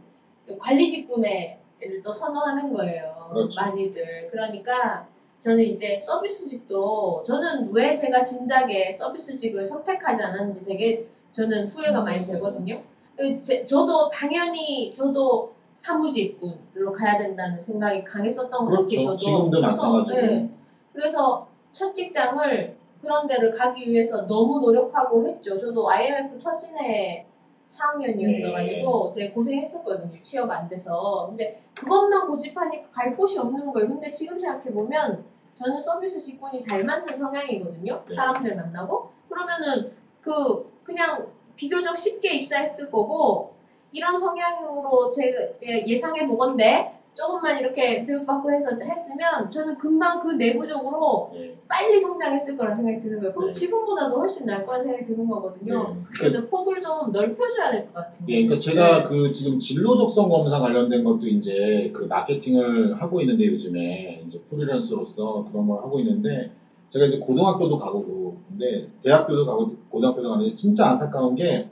관리 직군에 또 선호하는 거예요. 그렇죠. 많이들. 그러니까 저는 이제 서비스직도 저는 왜 제가 진작에 서비스직을 선택하지 않았는지 되게 저는 후회가 많이 되거든요. 그 제, 저도 당연히 저도 사무직군으로 가야 된다는 생각이 강했었던 것 그렇죠. 같아요. 지금도 마찬가지. 네. 그래서 첫 직장을 그런 데를 가기 위해서 너무 노력하고 했죠. 저도 IMF 터진해 4학년이었어가지고 되게 고생했었거든요. 취업 안 돼서. 근데 그것만 고집하니까 갈 곳이 없는 거예요. 근데 지금 생각해보면 저는 서비스 직군이 잘 맞는 성향이거든요. 네. 사람들 만나고. 그러면은 그 그냥 비교적 쉽게 입사했을 거고 이런 성향으로 제가 예상해 보건데 조금만 이렇게 교육받고 해서 했으면 저는 금방 그 내부적으로 네. 빨리 성장했을 거라는 생각이 드는 거예요. 그럼 네. 지금보다도 훨씬 나을 거라는 생각이 드는 거거든요. 네. 그러니까 그래서 폭을 좀 넓혀줘야 될 것 같은 예. 그러니까 제가 그 지금 진로 적성 검사 관련된 것도 이제 그 마케팅을 하고 있는데 요즘에 이제 프리랜서로서 그런 걸 하고 있는데 제가 이제 고등학교도 가고 근데 대학교도 가고 고등학교도 가는데 진짜 안타까운 게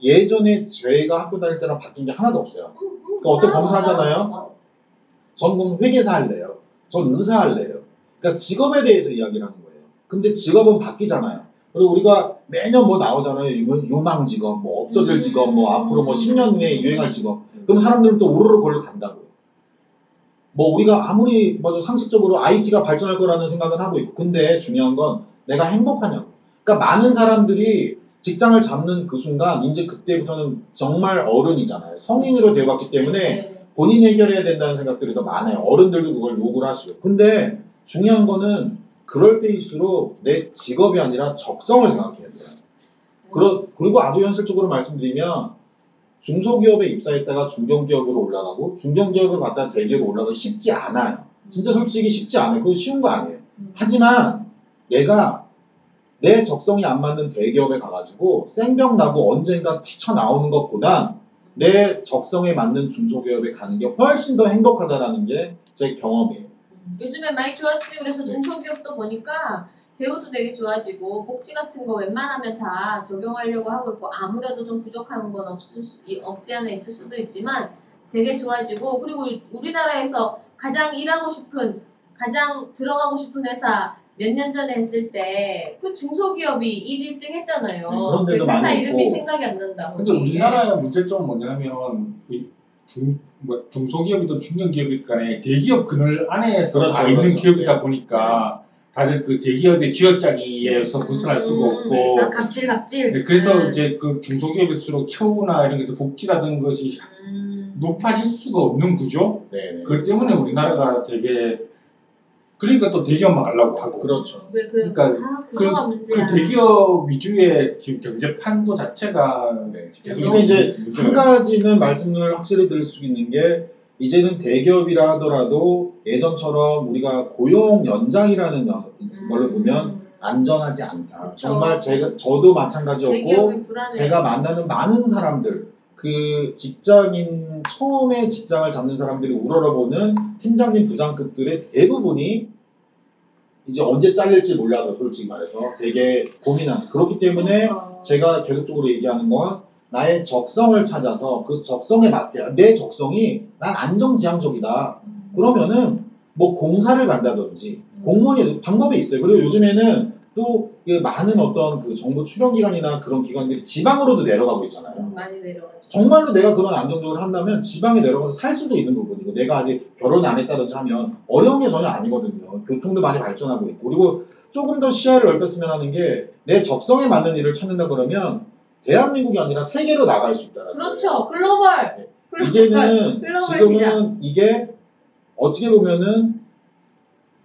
예전에 저희가 학교 다닐 때랑 바뀐 게 하나도 없어요. 응, 응, 그 어떤 하나도 검사 하잖아요? 없어. 전 그럼 회계사 할래요. 전 의사 할래요. 그러니까 직업에 대해서 이야기를 하는 거예요. 근데 직업은 바뀌잖아요. 그리고 우리가 매년 뭐 나오잖아요. 유- 유망 직업, 뭐 없어질 음. 직업, 뭐 앞으로 뭐 10년 내에 유행할 직업. 그럼 사람들은 또 우르르 걸로 간다고요. 뭐 우리가 아무리 뭐 상식적으로 IT가 발전할 거라는 생각은 하고 있고 근데 중요한 건 내가 행복하냐고. 그러니까 많은 사람들이 직장을 잡는 그 순간 이제 그때부터는 정말 어른이잖아요. 성인으로 되어갔기 때문에 네. 본인 해결해야 된다는 생각들이 더 많아요. 어른들도 그걸 요구를 하시고. 근데 중요한 거는 그럴 때일수록 내 직업이 아니라 적성을 생각해야 돼요. 그리고 아주 현실적으로 말씀드리면 중소기업에 입사했다가 중견기업으로 올라가고 중견기업을 갔다가 대기업으로 올라가기 쉽지 않아요. 진짜 솔직히 쉽지 않아요. 그거 쉬운 거 아니에요. 음. 하지만 내가 내 적성이 안 맞는 대기업에 가가지고 생병 나고 언젠가 튀쳐나오는 것보단 내 적성에 맞는 중소기업에 가는 게 훨씬 더 행복하다라는 게 제 경험이에요. 요즘에 많이 좋아지고 그래서 네. 중소기업도 보니까 대우도 되게 좋아지고 복지 같은 거 웬만하면 다 적용하려고 하고 있고 아무래도 좀 부족한 건 없을 수, 이- 없지 않아 있을 수도 있지만 되게 좋아지고 그리고 우리나라에서 가장 일하고 싶은 가장 들어가고 싶은 회사 몇 년 전에 했을 때 그 중소기업이 1, 1등 했잖아요. 네, 그런 데도 그 회사 많이 이름이 있고. 생각이 안 난다. 근데 우리나라의 문제점은 뭐냐면 이 중, 뭐 중소기업이든 중견기업이든 간에 대기업 그늘 안에서 그렇죠, 다 있는 그렇죠. 기업이다 보니까 다들 그 대기업의 쥐어짜기에서 벗어날 수가 없고 아 갑질 갑질. 네, 그래서 음. 이제 그 중소기업일수록 처우나 이런 것도 복지라든 것이 음. 높아질 수가 없는 구조? 네, 그 때문에 우리나라가 되게 그러니까 또 대기업만 가려고 하고 그렇죠. 왜 그, 그러니까 아, 구조가 그 문제야. 대기업 위주의 지금 경제 판도 자체가 네. 계속 그러니까 이제 문제가 한 가지는 말씀을 확실히 드릴 수 있는 게 이제는 대기업이라 하더라도 예전처럼 우리가 고용 연장이라는 여- 걸로 보면 안전하지 않다. 음. 그쵸. 정말 제가 저도 마찬가지였고. 제가 만나는 많은 사람들 그 직장인 처음에 직장을 잡는 사람들이 우러러보는 팀장님 부장급들의 대부분이 이제 언제 잘릴지 몰라서 솔직히 말해서 되게 고민한 그렇기 때문에 그러니까. 제가 계속적으로 얘기하는 건 나의 적성을 찾아서 그 적성에 맞게 내 적성이 난 안정지향적이다. 음. 그러면은 뭐 공사를 간다든지 공무원이 방법이 있어요. 그리고 요즘에는 또그 많은 어떤 그 정부 출연 기관이나 그런 기관들이 지방으로도 내려가고 있잖아요 음, 많이 내려가죠. 정말로 내가 그런 안정적으로 한다면 지방에 내려가서 살 수도 있는 부분이고 내가 아직 결혼 안 했다든지 하면 어려운 게 전혀 아니거든요. 교통도 많이 발전하고 있고 그리고 조금 더 시야를 넓혔으면 하는 게 내 적성에 맞는 일을 찾는다 그러면 대한민국이 아니라 세계로 나갈 수 있다는. 그렇죠. 글로벌. 글로벌. 이제는 글로벌 지금은 시장. 이게 어떻게 보면은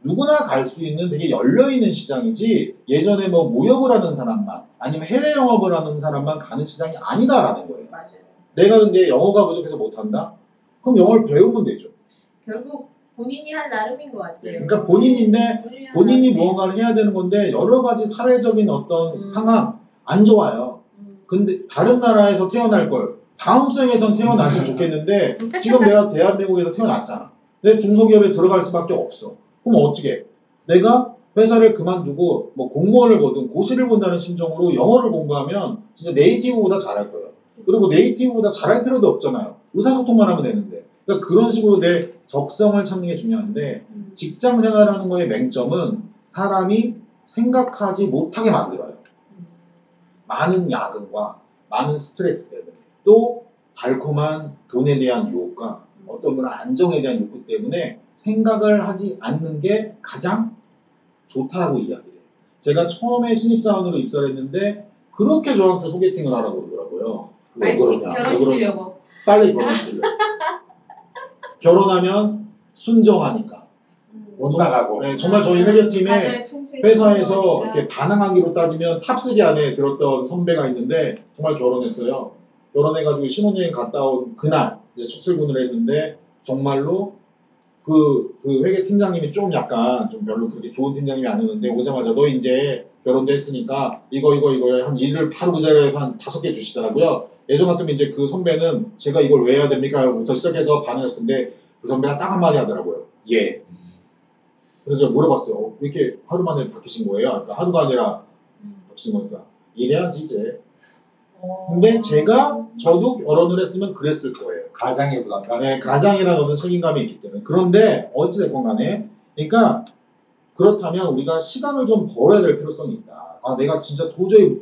누구나 갈 수 있는 되게 열려 있는 시장이지 예전에 뭐 무역을 하는 사람만 아니면 해외 영업을 하는 사람만 가는 시장이 아니다라는 거예요. 맞아요. 내가 근데 영어가 부족해서 못한다? 그럼 영어를 배우면 되죠. 결국 본인이 할 나름인 것 같아요. 네, 그러니까 본인인데 본인이. 무언가를 해야 되는 건데 여러 가지 사회적인 어떤 음. 상황 안 좋아요. 음. 근데 다른 나라에서 태어날 걸 다음 생에선 태어났으면 좋겠는데 지금 내가 대한민국에서 태어났잖아. 내 중소기업에 들어갈 수밖에 없어. 그럼 어떻게? 해? 내가 회사를 그만두고 뭐 공무원을 보든 고시를 본다는 심정으로 영어를 공부하면 진짜 네이티브보다 잘할 거예요. 그리고 네이티브보다 잘할 필요도 없잖아요. 의사소통만 하면 되는데. 그러니까 그런 식으로 내 적성을 찾는 게 중요한데 음. 직장 생활하는 거의 맹점은 사람이 생각하지 못하게 만들어요. 음. 많은 야근과 많은 스트레스 때문에 또 달콤한 돈에 대한 유혹과 어떤 그런 안정에 대한 욕구 때문에 생각을 하지 않는 게 가장 좋다고 이야기해요. 제가 처음에 신입사원으로 입사를 했는데 그렇게 저한테 소개팅을 하라고 그러더라고요. 왜 그러냐? 결혼시키려고. 빨리 결혼시키려고. 결혼하면 순종하니까. 음. 못 나가고. 네, 정말 저희 회계팀에 가정에 충실 회사에서. 이렇게 반항하기로 따지면 top 3 안에 들었던 선배가 있는데 정말 결혼했어요. 결혼해가지고 신혼여행 갔다 온 그날 이제 첫 출근을 했는데 정말로 그, 그 회계 팀장님이 좀 약간 좀 별로 그렇게 좋은 팀장님이 아니었는데 오자마자 너 이제 결혼도 했으니까 이거 이거 이거 한 일을 바로 그 자리에서 한 다섯 개 주시더라고요. 예전 같으면 이제 그 선배는 제가 이걸 왜 해야 됩니까? 부터 시작해서 반응했을 텐데 그 선배가 딱 한마디 하더라고요. 예. 그래서 제가 물어봤어요. 어, 왜 이렇게 하루 만에 바뀌신 거예요? 그러니까 하루가 아니라 음. 바뀌신 거니까 이래야지 이제. 어. 근데 제가 저도 결혼을 했으면 그랬을 거예요. 가장의 부담감. 네, 가장이라는 어떤 책임감이 있기 때문에. 그런데 어찌됐건 간에 그러니까 그렇다면 우리가 시간을 좀 벌어야 될 필요성이 있다. 아, 내가 진짜 도저히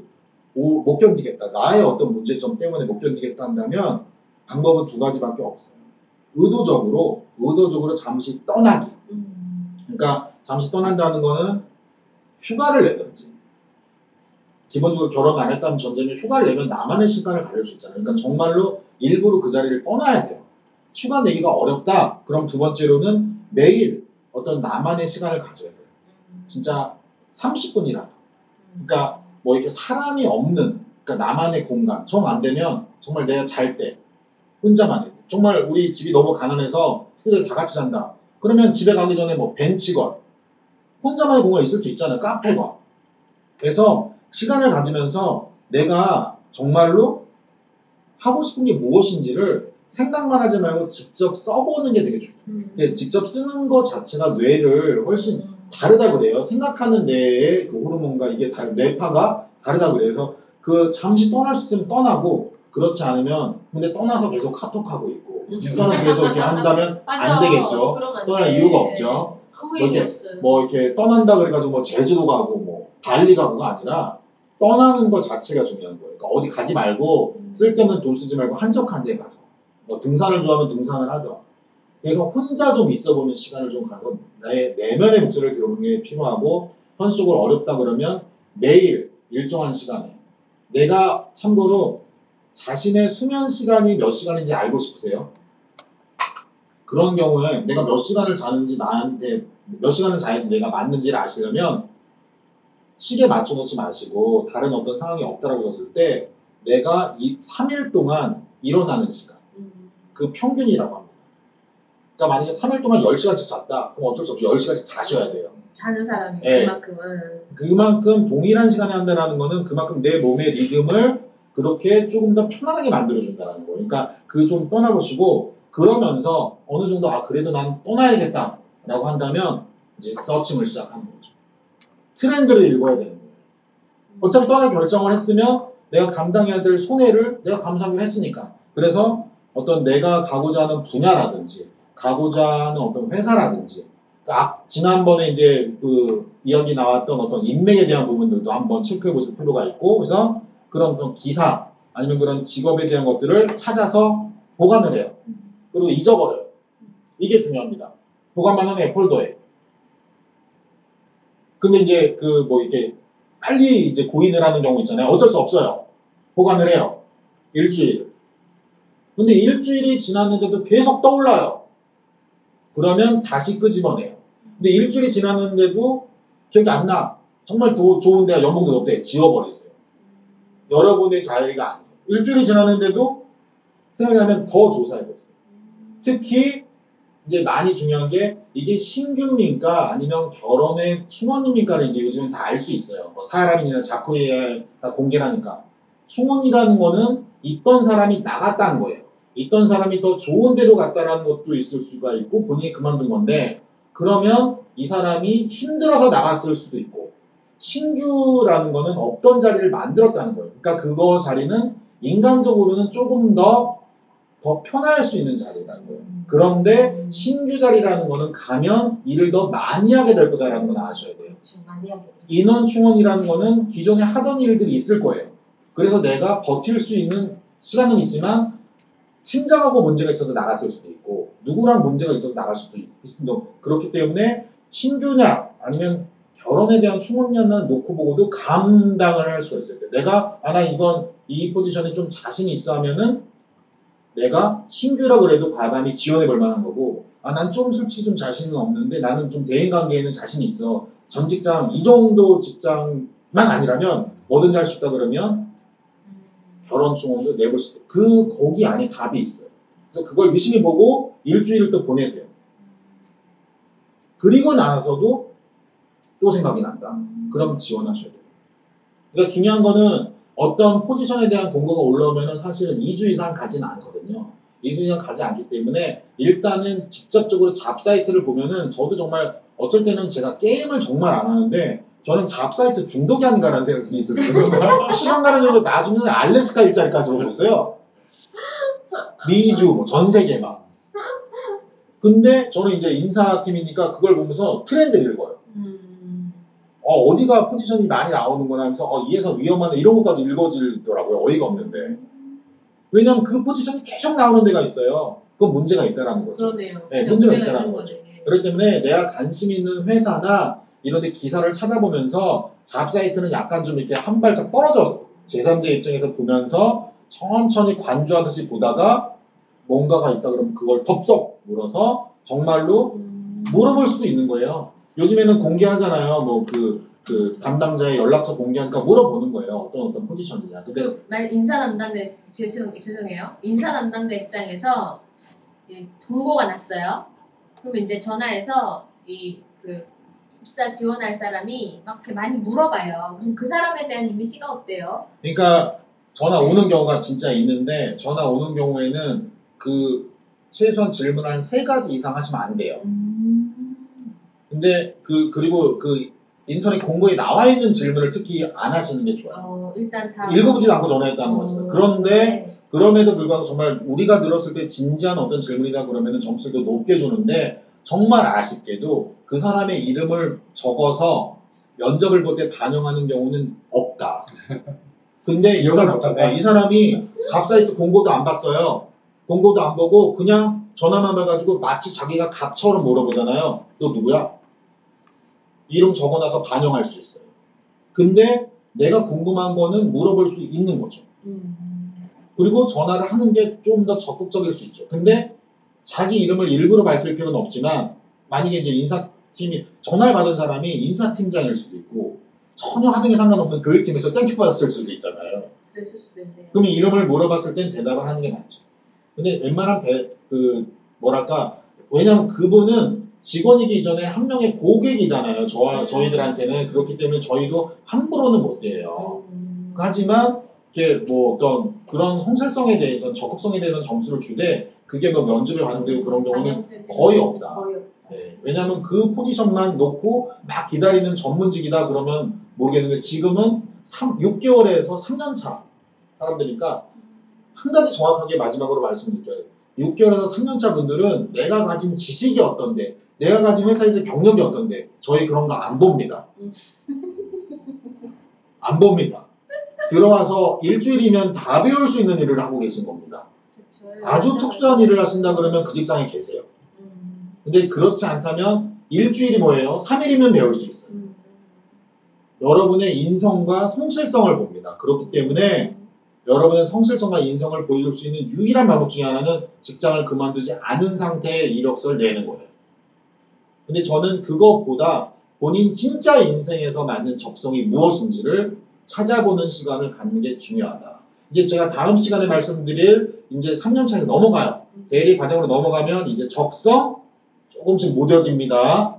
오- 못 견디겠다. 나의 어떤 문제점 때문에 못 견디겠다 한다면 방법은 두 가지밖에 없어요. 의도적으로 의도적으로 잠시 떠나기. 음. 그러니까 잠시 떠난다는 거는 휴가를 내든지 기본적으로 결혼 안 했다는 전제면 휴가를 내면 나만의 시간을 가질 수 있잖아요. 그러니까 정말로 일부러 그 자리를 떠나야 돼요. 휴가 내기가 어렵다. 그럼 두 번째로는 매일 어떤 나만의 시간을 가져야 돼요. 음. 진짜 30분이라도. 그러니까 뭐 이렇게 사람이 없는 그러니까 나만의 공간 정 안 되면 정말 내가 잘 때 혼자만 해. 정말 우리 집이 너무 가난해서 친구들 다 같이 잔다. 그러면 집에 가기 전에 뭐 벤치건 혼자만의 공간 있을 수 있잖아요. 카페건. 그래서 시간을 가지면서 내가 정말로 하고 싶은 게 무엇인지를 생각만 하지 말고 직접 써보는 게 되게 좋아요. 음. 직접 쓰는 것 자체가 뇌를 훨씬 음. 다르다 그래요. 생각하는 뇌의 그 호르몬과 이게 다, 뇌파가 다르다 그래서 그 잠시 떠날 수 있으면 떠나고 그렇지 않으면 근데 떠나서 계속 카톡하고 있고 떠나서 계속 이렇게 한다면. 안 되겠죠. 안 떠날 돼. 이유가 없죠. 뭐 이렇게 없어요. 뭐 이렇게 떠난다 그래가지고 뭐 제주도 가고 뭐 발리 가고가 아니라 떠나는 것 자체가 중요한 거예요. 그러니까 어디 가지 말고 음. 쓸데없는 돈 쓰지 말고 한적한 데 가서 뭐 등산을 좋아하면 등산을 하죠. 그래서 혼자 좀 있어보는 시간을 좀 가서 내 내면의 목소리를 들어보는 게 필요하고 현속을 어렵다 그러면 매일 일정한 시간에 내가 참고로 자신의 수면 시간이 몇 시간인지 알고 싶으세요? 그런 경우에 내가 몇 시간을 자는지 나한테 몇 시간을 자야지 내가 맞는지를 아시려면 시계 맞춰놓지 마시고 다른 어떤 상황이 없다라고 졌을 때 내가 이 3일 동안 일어나는 시간 음. 그 평균이라고 합니다. 그러니까 만약에 3일 동안 10시간씩 잤다 그럼 어쩔 수 없이 10시간씩 자셔야 돼요. 자는 사람이 네. 그만큼은 그만큼 동일한 시간에 한다는 거는 그만큼 내 몸의 리듬을 그렇게 조금 더 편안하게 만들어준다는 거예요. 그러니까 그 좀 떠나보시고 그러면서 어느 정도 아 그래도 난 떠나야겠다라고 한다면 이제 서칭을 시작하는 거죠. 트렌드를 읽어야 되는 거예요. 어차피 떠날 결정을 했으면 내가 감당해야 될 손해를 내가 감수하기로 했으니까. 그래서 어떤 내가 가고자 하는 분야라든지 가고자 하는 어떤 회사라든지 아, 지난번에 이제 그 이야기 나왔던 어떤 인맥에 대한 부분들도 한번 체크해 보실 필요가 있고 그래서 그런 어떤 기사 아니면 그런 직업에 대한 것들을 찾아서 보관을 해요. 그리고 잊어버려요. 이게 중요합니다. 보관만 하네 폴더에. 근데 이제 그 뭐 이렇게 빨리 이제 고인을 하는 경우 있잖아요. 어쩔 수 없어요. 보관을 해요. 일주일. 근데 일주일이 지났는데도 계속 떠올라요. 그러면 다시 끄집어내요. 근데 일주일이 지났는데도 기억이 안 나. 정말 도, 좋은 데가 연봉도 높대. 지워버리세요. 여러분의 자리가 아니에요. 일주일이 지났는데도 생각나면 더 조사해보세요. 특히 이제 많이 중요한 게 이게 신규입니까 아니면 결혼의 충원입니까를 이제 요즘은 다 알 수 있어요. 뭐 사람이나 자쿠리에 다 공개라니까. 충원이라는 거는 있던 사람이 나갔다는 거예요. 있던 사람이 더 좋은 데로 갔다라는 것도 있을 수가 있고 본인이 그만둔 건데 그러면 이 사람이 힘들어서 나갔을 수도 있고 신규라는 거는 없던 자리를 만들었다는 거예요. 그러니까 그거 자리는 인간적으로는 조금 더 더 편할 수 있는 자리라는 거예요. 그런데 신규 자리라는 거는 가면 일을 더 많이 하게 될 거다라는 건 아셔야 돼요. 그렇죠. 인원 충원이라는 거는 기존에 하던 일들이 있을 거예요. 그래서 내가 버틸 수 있는 시간은 있지만 팀장하고 문제가 있어서 나갔을 수도 있고 누구랑 문제가 있어서 나갈 수도 있습니다. 그렇기 때문에 신규냐 아니면 결혼에 대한 충원냐는 놓고 보고도 감당을 할 수가 있어요. 내가 아 나 이건 이 포지션에 좀 자신이 있어 하면은 내가 신규라 그래도 과감히 지원해 볼 만한 거고 아 난 좀 솔직히 좀 자신은 없는데 나는 좀 대인 관계에는 자신이 있어 전 직장 이 정도 직장만 아니라면 뭐든지 할 수 있다 그러면 음. 결혼 충원도 내볼 수 있고 그 거기 안에 답이 있어요. 그래서 그걸 유심히 보고 일주일을 또 보내세요. 그리고 나서도 또 생각이 난다. 그럼 지원하셔야 돼요. 그러니까 중요한 거는 어떤 포지션에 대한 공고가 올라오면은 사실은 2주 이상 가지는 않거든요. 2주 이상 가지 않기 때문에 일단은 직접적으로 잡 사이트를 보면은 저도 정말 어쩔 때는 제가 게임을 정말 안 하는데 저는 잡 사이트 중독이 아닌가라는 생각이 들거든요. 시간 가는 줄로 나중에 알래스카 일자리까지 오셨어요. 미주, 뭐 전 세계 막. 근데 저는 이제 인사팀이니까 그걸 보면서 트렌드를 읽어요. 음. 어, 어디가 포지션이 많이 나오는구나 하면서 어, 이 회사 위험하네 이런 것까지 읽어지더라고요. 어이가 없는데. 왜냐면 그 포지션이 계속 나오는 데가 있어요. 그건 문제가 있다라는 거죠. 그러네요. 네, 문제가 있다라는 거네. 그렇기 때문에 내가 관심 있는 회사나 이런 데 기사를 찾아보면서 잡 사이트는 약간 좀 이렇게 한 발짝 떨어져서 제3자 입장에서 보면서 천천히 관조하듯이 보다가 뭔가가 있다 그러면 그걸 덥석 물어서 정말로 음. 물어볼 수도 있는 거예요. 요즘에는 공개하잖아요. 뭐그 그 담당자의 연락처 공개하니까 물어보는 거예요. 어떤 어떤 포지션이냐. 근데 그말 인사 담당자 죄송 죄송해요. 인사 담당자 입장에서 이 공고가 났어요. 그럼 이제 전화해서 이그 입사 지원할 사람이 막 이렇게 많이 물어봐요. 그럼 그 사람에 대한 이미지가 어때요? 그러니까 전화 오는 경우가 진짜 있는데 전화 오는 경우에는 그 최소한 질문 한세 가지 이상 하시면 안 돼요. 음. 근데 그 그리고 그 인터넷 공고에 나와 있는 질문을 특히 안 하시는 게 좋아요. 어 일단 다 읽어보지도 않고 전화했다는 거니까. 어, 그런데 네. 그럼에도 불구하고 정말 우리가 들었을 때 진지한 어떤 질문이다 그러면 점수도 높게 주는데 정말 아쉽게도 그 사람의 이름을 적어서 면접을 볼 때 반영하는 경우는 없다. 근데 이, 사람. 네, 이 사람이 잡사이트 공고도 안 봤어요. 공고도 안 보고 그냥 전화만 해가지고 마치 자기가 갑처럼 물어보잖아요. 너 누구야? 이름 적어놔서 반영할 수 있어요. 근데 내가 궁금한 거는 물어볼 수 있는 거죠. 음. 그리고 전화를 하는 게 좀 더 적극적일 수 있죠. 근데 자기 이름을 일부러 밝힐 필요는 없지만 만약에 이제 인사팀이 전화를 받은 사람이 인사팀장일 수도 있고 전혀 하등에 상관없는 교육팀에서 땡겨 받았을 수도 있잖아요. 그랬을 수도 있네요. 그러면 이름을 물어봤을 땐 대답을 하는 게 맞죠. 근데 웬만한 배, 그 뭐랄까 왜냐하면 그분은 직원이기 이전에 한 명의 고객이잖아요. 저와 저희들한테는 그렇기 때문에 저희도 함부로는 못 돼요. 음. 하지만 이게 뭐 어떤 그런 성실성에 대해서 적극성에 대해서는 점수를 주되 그게 뭐 면접에 반영되고 그런 경우는 거의 없다. 거의 없다. 네, 왜냐하면 그 포지션만 놓고 막 기다리는 전문직이다 그러면 모르겠는데 지금은 3, 6개월에서 3년 차 사람들이니까 한 가지 정확하게 마지막으로 말씀드릴게요. 6개월에서 3년 차 분들은 내가 가진 지식이 어떤데 내가 가진 회사에서 경력이 어떤데 저희 그런 거 안 봅니다. 안 봅니다. 들어와서 일주일이면 다 배울 수 있는 일을 하고 계신 겁니다. 아주 특수한 일을 하신다 그러면 그 직장에 계세요. 음. 근데 그렇지 않다면 일주일이 뭐예요? 3일이면 배울 수 있어요. 음. 여러분의 인성과 성실성을 봅니다. 그렇기 때문에 여러분의 성실성과 인성을 보여줄 수 있는 유일한 방법 중에 하나는 직장을 그만두지 않은 상태의 이력서를 내는 거예요. 근데 저는 그것보다 본인 진짜 인생에서 맞는 적성이 무엇인지를 찾아보는 시간을 갖는 게 중요하다. 이제 제가 다음 시간에 말씀드릴 이제 3년 차에서 넘어가요. 대리 과정으로 넘어가면 이제 적성 조금씩 무뎌집니다.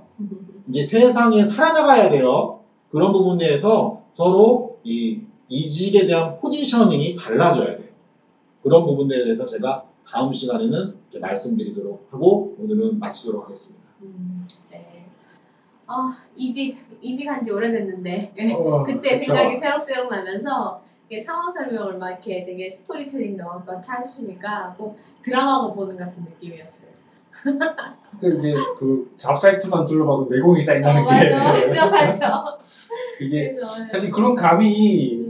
이제 세상에 살아나가야 돼요. 그런 부분에 대해서 서로 이 이직에 대한 포지셔닝이 달라져야 돼요. 그런 부분에 대해서 제가 다음 시간에는 이렇게 말씀드리도록 하고 오늘은 마치도록 하겠습니다. 음. 네. 아 이직 이직한 지 오래됐는데 어, 그때 그쵸. 생각이 새록새록 나면서 이게 상황 설명을 막 이렇게 되게 스토리텔링 나와서 이렇게 하시니까 꼭 드라마 보는 같은 느낌이었어요. 그 이제 그 잡사이트만 둘러봐도 내공이 쌓인다는 어, 게 맞아, 맞아, 맞아. 그게 그래서 네. 사실 그런 감이 음,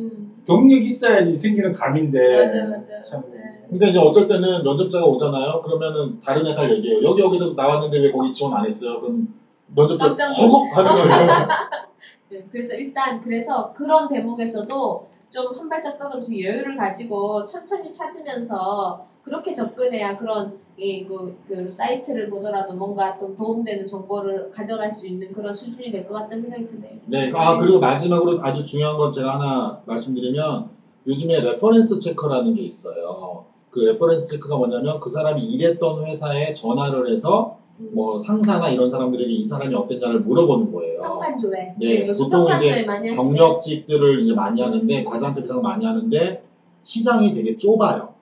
경력 있어야지 생기는 감인데 맞아, 맞아. 참 네. 근데 이제 어쩔 때는 면접자가 오잖아요. 그러면은 다른 회사를 얘기해요. 여기 여기도 나왔는데 왜 거기 지원 안 했어요? 그럼 면접자 깜짝 허걱 하는 거예요. 네, 그래서 일단 그래서 그런 대목에서도 좀 한 발짝 떨어져서 여유를 가지고 천천히 찾으면서 그렇게 접근해야 그런 이그 그 사이트를 보더라도 뭔가 좀 도움되는 정보를 가져갈 수 있는 그런 수준이 될 것 같다는 생각이 드네요. 네. 아 그리고 마지막으로 아주 중요한 건 제가 하나 말씀드리면 요즘에 reference check라는 게 있어요. 그 reference check가 뭐냐면 그 사람이 일했던 회사에 전화를 해서 뭐 상사나 이런 사람들에게 이 사람이 어땠냐를 물어보는 거예요. 평판조회. 네, 요즘 보통 이제. 경력직들을 이제 많이 하는데 과장급 이상 많이 하는데 시장이 되게 좁아요.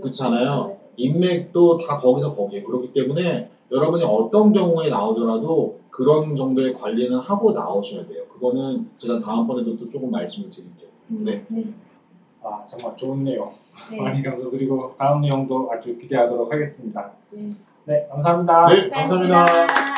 그렇잖아요. 인맥도 다 거기서 거기에 그렇기 때문에 여러분이 어떤 경우에 나오더라도 그런 정도의 관리는 하고 나오셔야 돼요. 그거는 제가 다음번에도 또 조금 말씀을 드릴게요. 음, 네. 네. 아 정말 좋은 내용 네. 많이 감사드리고 다음 내용도 아주 기대하도록 하겠습니다. 네. 네 감사합니다. 네, 감사합니다. 고생하셨습니다.